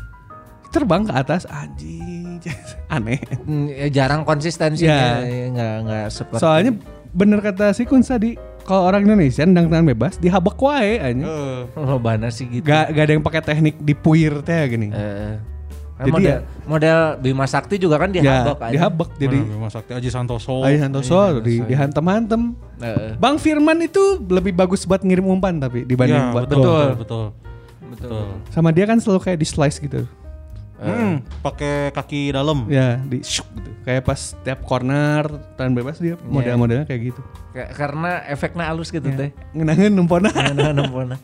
Terbang ke atas anjing. Aneh. mm, ya jarang konsisten sih Ya. ya, nggak nggak seperti. Soalnya bener kata si Kun tadi, kalau orang Indonesia nendang tangan bebas dihabak wae anjing. lo bana sih gitu. Gak, gak ada yang pakai teknik dipuir teh gini. Eh, kan Jadi model, ya- model Bima Sakti juga kan ya, dihabak aja. dihabak jadi Jadi Bima Sakti Aji Santoso. Ayo Santoso di, dihantem-hantem. Eh, Bang Firman itu lebih bagus buat ngirim umpan tapi dibanding Iya, buat betul, betul, betul. betul. Sama dia kan selalu kayak di slice gitu. Hmm, pakai kaki dalam. Ya, di shuk gitu. Kayak pas tiap corner tangan bebas dia model-modelnya kayak gitu. Kayak- karena efeknya halus gitu teh. Ngenangin numpona. Nempona.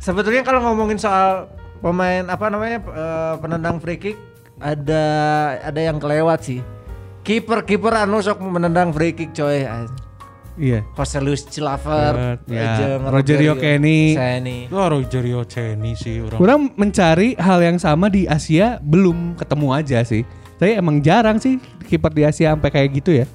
Sebetulnya kalau ngomongin soal pemain apa namanya eh, penendang free kick ada ada yang kelewat sih. Kiper kiper anu sok menendang free kick coy. Iya. Joselius Chilaver, Ya, jeung Rogerio Kenny. Kenny. Wah, Rogerio Ceni sih orang. Kurang mencari hal yang sama di Asia belum ketemu aja sih. Tapi emang jarang sih kiper di Asia sampai kayak gitu ya.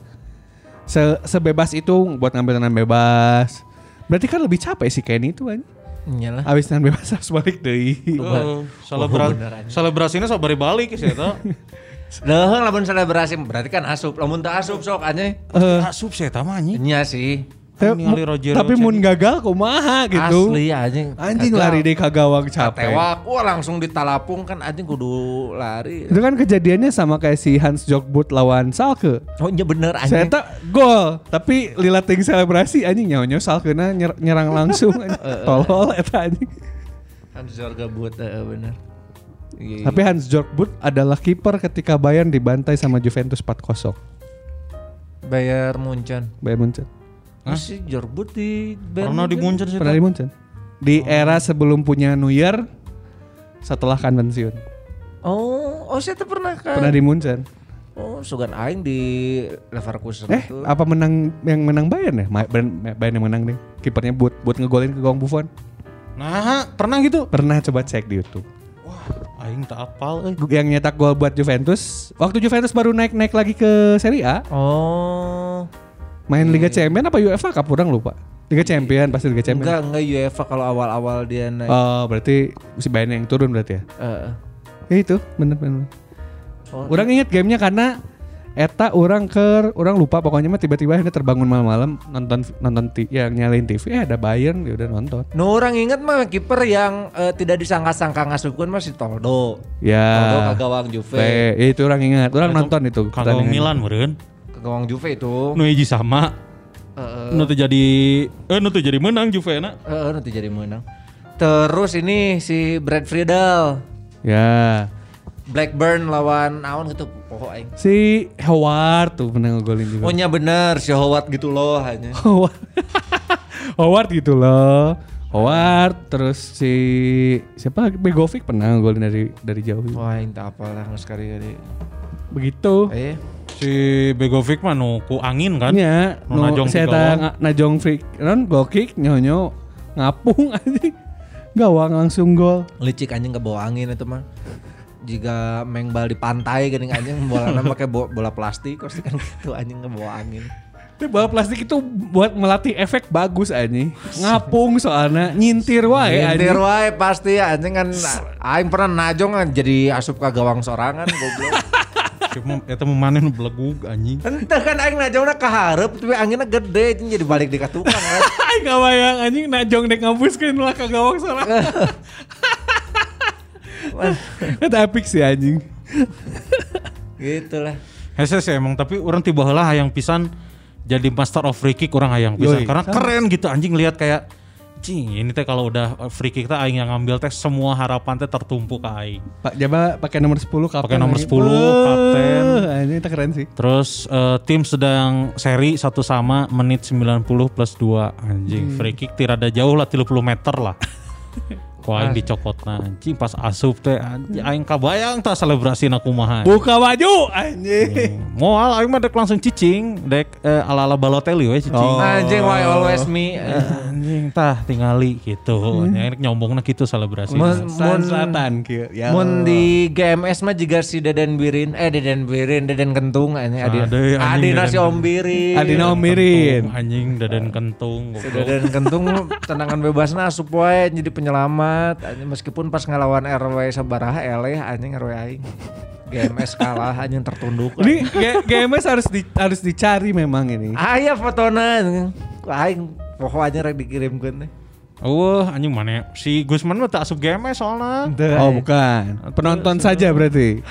Se sebebas itu buat ngambil tendangan bebas. Berarti kan lebih capek sih Kenny itu kan. Iyalah. Abis tendangan bebas harus balik deh. Oh, selebra selebrasinya sok bari balik sih eta. Leuheung lamun selebrasi berarti kan asup. Lamun teu asup sok anjing. Asup sih eta mah anjing. Nya sih. Tapi, ningali Rogerio tapi mun gagal kumaha gitu. Asli anjing. Anjing Gagal. lari deh ke gawang capek. Tewak, wah langsung ditalapung kan anjing kudu lari. Itu kan kejadiannya sama kayak si Hans Jogbut lawan Salke. Oh iya bener Saya anjing. tak gol, tapi lilating selebrasi anjing nyawa Salke na nyer- nyerang langsung. anjing. Tolol eta anjing. Kan Zorga buat eh, bener. Iya, iya. Tapi Hans Jogbut adalah kiper ketika Bayern dibantai sama Juventus 4-0. Bayar Munchen. Bayern Munchen. Hah? Si Jorbut di Bayern Pernah di Munchen. Sih. Pernah di Munchen. Di era sebelum punya Neuer setelah kan pensiun. Oh, oh saya tuh pernah kan. Pernah di Munchen. Oh, sugan aing di Leverkusen Eh, itu. apa menang yang menang Bayern ya? Bayern, Bayern yang menang nih. Kipernya buat buat ngegolin ke gawang Buffon. Nah, pernah gitu. Pernah coba cek di YouTube. Aing tak apal euy. Yang nyetak gol buat Juventus. Waktu Juventus baru naik-naik lagi ke Serie A, Oh. Main Liga Champion apa UEFA Cup orang lupa. Liga Champion pasti Liga Champion. Enggak, enggak UEFA kalau awal-awal dia naik. Oh, berarti si Bayern yang turun berarti ya? Eh, Ya itu, bener-bener. Oh, Orang inget gamenya karena Eta orang ke orang lupa pokoknya mah tiba-tiba ini terbangun malam-malam nonton nonton ti- yang nyalain TV eh ada Bayern dia udah nonton. No orang inget mah kiper yang eh, tidak disangka-sangka ngasupkeun mah si Toldo. Toldo Ya. ke gawang Juve. Pe, itu orang ingat. Orang nonton itu. Pertandingan. Milan meureun. Gawang Juve itu. Nu hiji sama. Heeh. Nu teu jadi eh nu jadi menang Juve na. Heeh, nanti jadi menang. Terus ini si Brad Friedel. Ya. Blackburn lawan naon gitu poho aing. Si Howard tuh pernah ngegolin juga. Oh nya bener si Howard gitu loh hanya. Howard. Howard gitu loh. Howard terus si siapa Begovic pernah ngegolin dari dari jauh. Wah, tak apalah nggak sekali kali. Begitu. Eh, Si Begovic mah nu ku angin kan. Nya, Nu najong saya ta najong freak, non goal kick nyonyo ngapung anjing. Gawang langsung gol. licik anjing ke bawah angin itu mah. Jika main bal di pantai geuning anjing bolana pakai bo- bola plastik pasti kan gitu anjing ke bawah angin. Tapi bola plastik itu buat melatih efek bagus anjing. Ngapung soalnya nyintir wae anjing. wae pasti ya anjing kan aing pernah najong kan jadi asup ke gawang sorangan goblok. Cuma eta mah maneh nu belegug anjing. Entah kan aing najongna kaharep tapi anginnya gede jadi balik di katukang kan. Ay gak bayang anjing najong dek ngampuskeun lah ke gawang soalnya. Itu epic sih anjing. gitu lah. Hese sih emang tapi orang tiba heula hayang pisan jadi master of free kick orang hayang pisan Yoi, karena sama. keren gitu anjing lihat kayak cing ini teh kalau udah free kick teh aing yang ngambil teh semua harapan teh tertumpu ke aing. Pak Jaba pakai nomor 10 kapten. Pakai nomor anjing. 10, kapten. Wah, Ini itu keren sih. Terus eh, tim sedang seri satu sama menit 90 plus 2 anjing Hmm. free kick tirada jauh lah 30 meter lah. Ku aing dicokotna anjing pas asup teh anjing aing kabayang tah selebrasi na kumaha. Buka baju anjing. Moal aing mah dek langsung cicing, dek eh, ala-ala Balotelli we cicing. Oh. Anjing why always me. Anjing tah tingali gitu. Nya nyombongna gitu selebrasi. Mun- Selatan kieu. Ya. Mun di GMS mah juga si Deden Birin, eh Deden Birin, Deden Kentung anjing adi. Ade, anjing, Adina si Deden Om Birin. Adina Om Mirin. Anjing dadan kentung. Si. Deden Kentung tendangan bebasna asup wae jadi penyelamat anjing meskipun pas ngelawan RW sabaraha eleh anjing RW aing. GMS kalah anjing tertunduk. Ini G- GMS harus di, harus dicari memang ini. Aya fotona anjing. aing poho anjing rek dikirimkeun teh. Wah, anjing mana? Si Gusman mah tak asup GMS soalnya. Oh bukan, penonton saja berarti.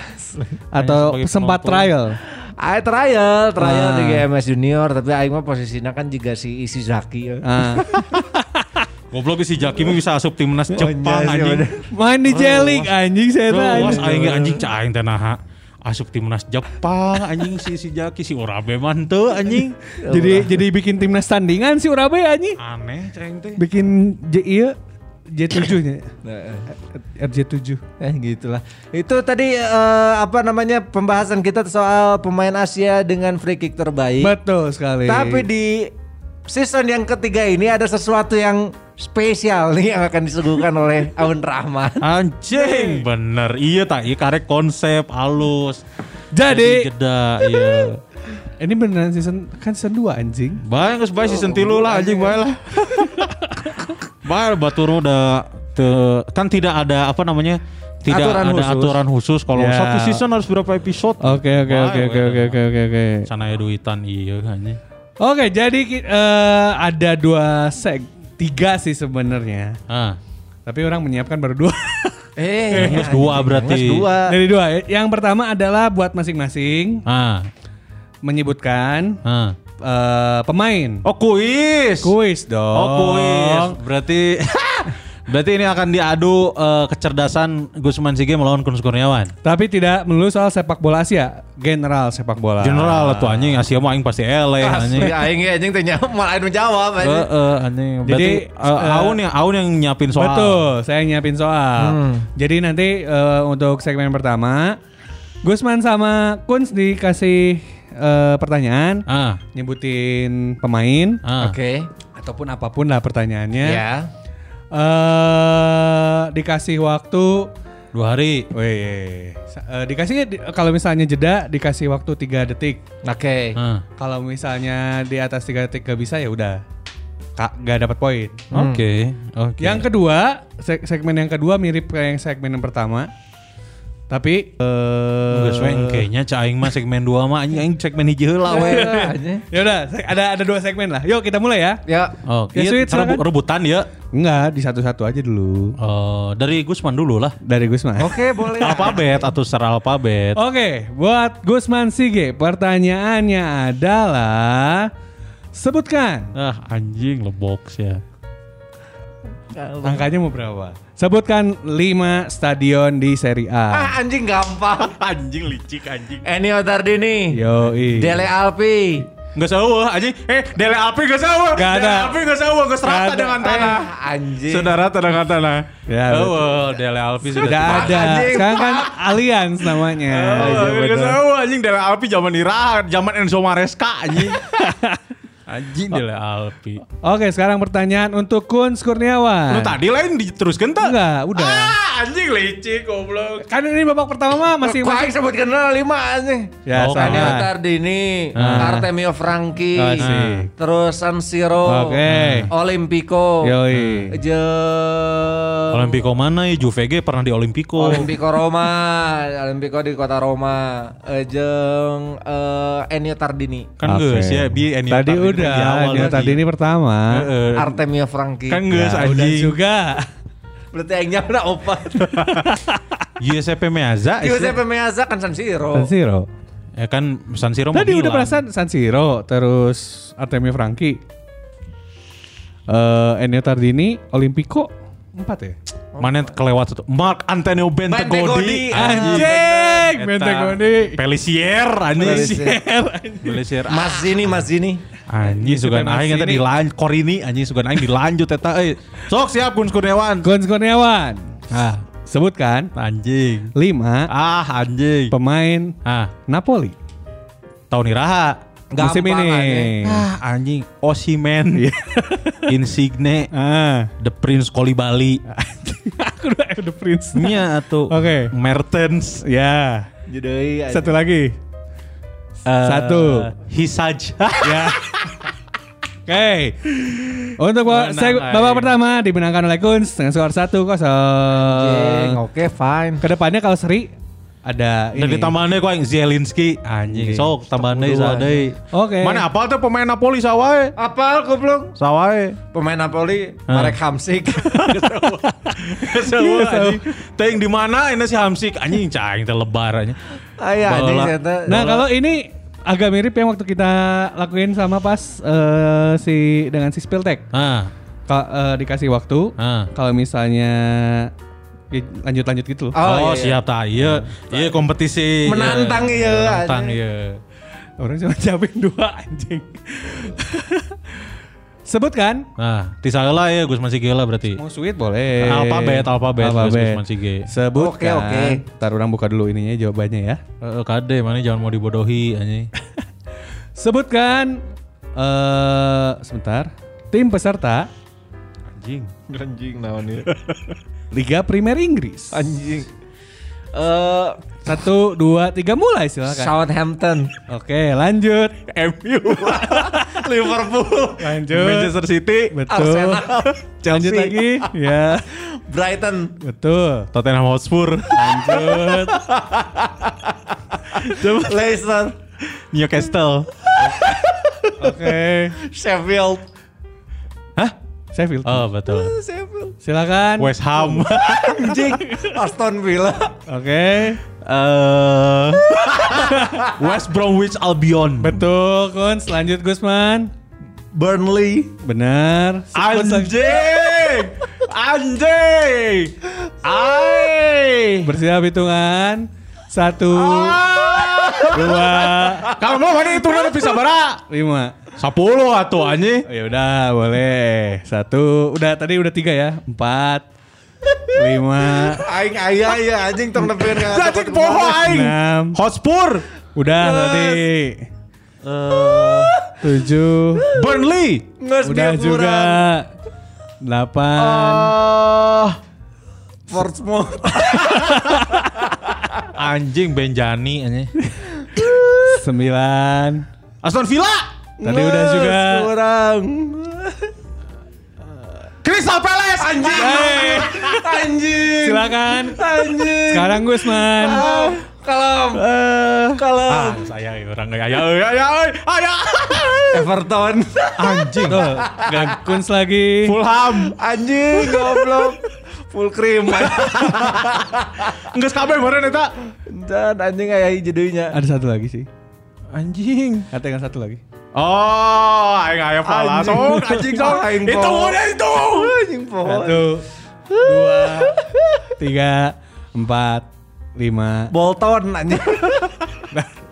Atau sempat penonton. trial. Aing trial, trial Ah. di GMS Junior tapi aing mah posisinya kan juga si Isi Zaki ya. Ah. Goblok si Jaki mah bisa asup timnas Jepang iya anjing. Main di Jelik anjing saya Terus tahu. aing anjing cah aing teh naha. Asup timnas Jepang anjing si si Jaki si Urabe man teu anjing. Jadi jadi bikin timnas tandingan sih Urabe anjing. Aneh cah aing teh. Bikin J iya J7 nya. Nah, RJ7. Eh gitulah. Itu tadi eh, apa namanya pembahasan kita soal pemain Asia dengan free kick terbaik. Betul sekali. Tapi di season yang ketiga ini ada sesuatu yang spesial nih yang akan disuguhkan oleh Aun Rahman. Anjing bener iya tak iya karek konsep halus. Jadi- jeda iya. ini beneran season kan season 2 anjing. Bae geus bae season 3 lah anjing bae lah. bae batur udah te- kan tidak ada apa namanya tidak Aturan ada khusus. aturan khusus kalau Ya. satu season harus berapa episode. Oke oke oke oke oke oke oke oke. Sana ya duitan iya anjing. Oke, jadi ki- eh, ada dua seg, tiga sih sebenarnya. Ah, Tapi orang menyiapkan baru dua. Eh, Mas dua berarti. Mas dua. Dari dua. Yang pertama adalah buat masing-masing ah, menyebutkan ah. eh, pemain. Oh kuis. Kuis dong. Oh kuis. Berarti berarti ini akan diadu eh, kecerdasan Gusman Sige melawan Kunz Kurniawan. Tapi tidak melulu soal sepak bola Asia, general sepak bola. General tuh anjing Asia mah aing pasti ele anjing. Asli aing ge anjing teh nyawa malah aing menjawab anjing. eh, anjing. Jadi, Berarti eh, eh, Aun yang Aun yang nyiapin soal. Betul, saya nyiapin soal. Hmm. Jadi nanti eh, untuk segmen pertama Gusman sama Kunz dikasih eh, pertanyaan, Ah, nyebutin pemain ah. Oke. ataupun apa pun lah pertanyaannya. Ya. Eh dikasih waktu Dua hari. Wih, sa- eh, dikasih di- kalau misalnya jeda dikasih waktu 3 detik. Oke. Ah. Kalau misalnya di atas 3 detik gak bisa ya udah. Kak gak dapat poin. Oke. Oke. Yang kedua, seg- segmen yang kedua mirip kayak yang segmen yang pertama. Tapi eh we kayaknya cak aing mah segmen 2 mah anjing aing segmen hiji heula we. ya udah, ada ada dua segmen lah. Yuk kita mulai ya. Ya. Oh, Ya, iya, rebu- rebutan ya. Enggak, di satu-satu aja dulu. Oh, dari Gusman dulu lah. Dari Gusman. Oke, boleh. Alfabet atau secara alfabet. Oke, buat Gusman Sige, pertanyaannya adalah sebutkan Ah, anjing lebox ya. angkanya mau berapa? Sebutkan 5 stadion di Serie A. Ah, anjing gampang. anjing licik anjing. Ennio Tardini. Yoi. Dele Alpi. Enggak sawah anjing. Eh, Dele Alpi enggak sawah. Nggak ada. Dele Alpi enggak sawah, geus Nggak rata ada. dengan tanah. Eh, anjing. Saudara dengan tanah. Ya, oh, Dele Alpi sudah Sudah ada. Anjing, Sekarang kan Allianz namanya. Oh, Iya, enggak betul. sawah anjing Dele Alpi zaman Ira, zaman Enzo Maresca anjing. anjing Dele Alpi. Oke, sekarang pertanyaan untuk Kun Kurniawan. Lu tadi lain diteruskan tak? Enggak, udah. Ah, anjing licik goblok. Kan ini babak pertama mah masih masih aing sebutkan lima anjing. Ya, Oh, sama. Ennio Tardini, Ah. Artemio Franchi, Asik. terus San Siro, Oke. Olimpico, Yoi. jeung Olimpico mana ya? Juve ge pernah di Olimpico. Olimpico Roma, Olimpico di kota Roma, eh, jeung eh, Ennio Tardini, Kan Oke. geus ya bi Ennio Tadi Tardini udah, di awal lagi. tadi ini pertama. Heeh. Artemio Franchi. Kan Ya, geus udah juga. Berarti aingnya udah opat. Giuseppe Meazza. Giuseppe Meazza kan San Siro. San Siro. Ya kan San Siro Tadi udah perasaan San Siro, terus Artemio Franchi. Eh Ennio Tardini, Olimpico empat ya? Mana kelewat satu. Mark Antonio Bentegodi. Bentegodi, Anjing, Eta. Bentegodi. Pelisier anjing. Pelisier. Pelisier. Mas Zini, Mas Zini. Anjing sugan aing eta ini. dilanjut Korini anjing sugan aing dilanjut eta euy. Sok siap Gun Kurniawan. Gun Kurniawan. Ah, Sebutkan anjing. lima Ah, anjing. pemain Ah, Napoli tahun iraha. Musim Gampang, ini. anjing. Ah, anjing. Osimen. Insigne. Ah, The Prince Kolibali. aku udah udah Prince. Nya atuh. Oke. Mertens. Ya, Jadi satu lagi. Eh, Satu. Hisaj. Ya. Oke. Untuk babak, Menang, ay. babak pertama dimenangkan oleh Kunz dengan skor 1-0. Oke, fine. Ke depannya kalau seri ada Dan ini. ditambahannya kok yang Zielinski anjing. Sok tambahan deui Kudu, sadai. Oke. Mana apal tuh pemain Napoli sawae? Apal goblok? Sawae. Pemain Napoli, Ah. Marek Hamsik. Sawa anjing. Teuing di mana ini si Hamsik anjing cang teh lebar anjing. Aya anjing Bola. eta. Nah kalau ini agak mirip yang waktu kita lakuin sama pas eh, si dengan si Spiltek. Ah, Ka- eh, dikasih waktu. ah. Kalau misalnya lanjut-lanjut gitu. Oh, Oh, iya, siap ta. Iya, iya kompetisi. Menantang Iya. iya, Menantang iya. Orang cuma jawabin dua anjing. Sebutkan. Nah, tisalah ya Gus masih gila berarti. Mau sweet boleh. Alfabet, alfabet, Gus Gusman Sige. Sebutkan. Oke, oke. Ntar orang buka dulu ininya jawabannya ya. Eh, kade mana jangan mau dibodohi anjing. Sebutkan. eh sebentar. Tim peserta Anjing. Anjing naon ieu? Liga Primer Inggris. Anjing. Eh Satu, dua, tiga mulai silakan. Southampton. Oke, lanjut. MU. Liverpool. Lanjut. Manchester City. Betul. Arsenal. Lanjut Chelsea. lagi. Ya, Brighton. betul. Tottenham Hotspur. Lanjut. Leicester. Newcastle. Oke. Sheffield. Hah? Sheffield. Oh, betul. Sheffield. Silakan. West Ham. Anjing. Aston Villa. Oke. Eh West Bromwich Albion. Betul, Kun. Lanjut Gusman. Burnley. Benar. Anjing. Anjing. Ai. Bersiap hitungan. Satu, dua, Kalau mau mana itu udah bisa bara. lima. Sepuluh atuh anjing. Oh, ya udah, boleh. Satu, udah tadi udah tiga ya. Empat, lima, Aing aya ya anjing tong nepian ka. Jadi poho aing. enam, Hotspur, udah tadi. Tujuh, Burnley, Nges udah juga. Delapan, Portsmouth. anjing Benjani anjing. sembilan. Aston Villa, Tadi udah juga. Kurang. Crystal Palace, anjing. Hey, Anjing. silakan. Anjing. Sekarang Gusman. Kalem. Kalem. Ah, saya orang kayak ya, ya, ya, ya, Everton. anjing. Tuh, Kuns lagi. Fulham, Anjing goblok. Full cream. Enggak kabeh meureun eta. Dan anjing aya jadinya. Ada satu lagi sih. Anjing. Katakan satu lagi. Oh, aing aya pala Anjing. sok, anjing sok. Aing Itu udah itu. Anjing pohon. Satu, dua, tiga, empat, lima. Bolton anjing.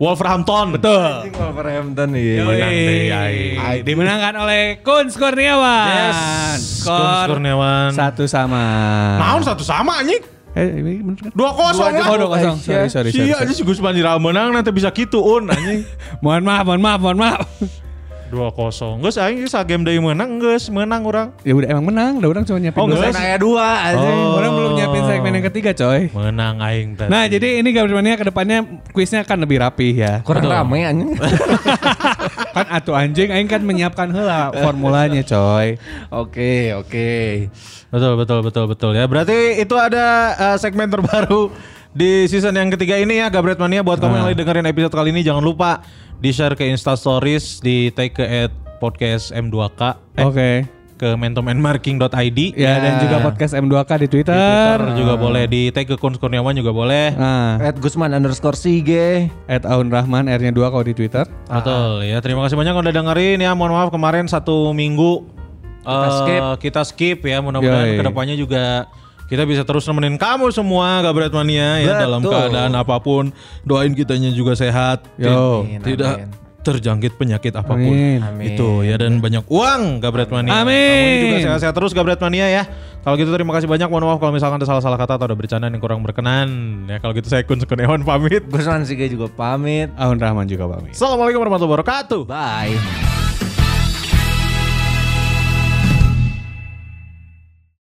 Wolverhampton. Betul. Anjing Wolverhampton iya. Menang aing. Dimenangkan oleh Kuns Kurniawan. Yes. Skor Kuns Kurniawan. satu sama. Naon satu sama anjing. Eh, ini bener kan? Dua kosong Oh, dua lah. kosong. Sorry, sorry, sorry. Iya aja si Gus Panjira menang nanti bisa gitu un anjing. Mohon maaf, mohon maaf, mohon maaf. Dua kosong. Gus aing sa game deui menang geus menang orang. Ya udah emang menang, udah orang cuma nyiapin Oh. Kan aya dua anjing. Oh. Orang belum nyiapin segmen yang ketiga, coy. Menang aing tadi. Nah, jadi ini Gabriel Mania ke depannya kuisnya akan lebih rapih ya. Kurang rame anjing. kan atuh anjing aing kan menyiapkan heula formulanya, coy. Oke, oke. Betul betul betul betul ya. Berarti itu ada uh, segmen terbaru di season yang ketiga ini ya Gabret Mania buat kamu yang lagi dengerin episode kali ini jangan lupa di share ke Insta Stories, di tag ke at podcast M2K eh, Oke. ke mentomanmarking.id Ya, dan juga podcast M2K di Twitter. Twitter juga boleh di tag ke Kuns Kurniawan juga boleh. Nah, At Gusman underscore Sige. at Aun Rahman R-nya 2 kalau di Twitter. Betul ya. Terima kasih banyak udah dengerin ya. Mohon maaf kemarin satu minggu kita skip. kita skip ya. Mudah-mudahan ke depannya juga kita bisa terus nemenin kamu semua Gabret Mania ya dalam Betul. keadaan apa pun. Doain kitanya juga sehat. Yo. Amin, Tidak amin. terjangkit penyakit apa pun. Amin. Amin. Itu ya dan banyak uang Gabret Mania. Amin. Kamu juga sehat-sehat terus Gabret Mania ya. Kalau gitu terima kasih banyak. Mohon maaf kalau misalkan ada salah-salah kata atau ada bercandaan yang kurang berkenan. Ya kalau gitu saya Kun Kurniawan pamit. Gusman Sige juga pamit. Aun Rahman juga pamit. Assalamualaikum warahmatullahi wabarakatuh. Bye.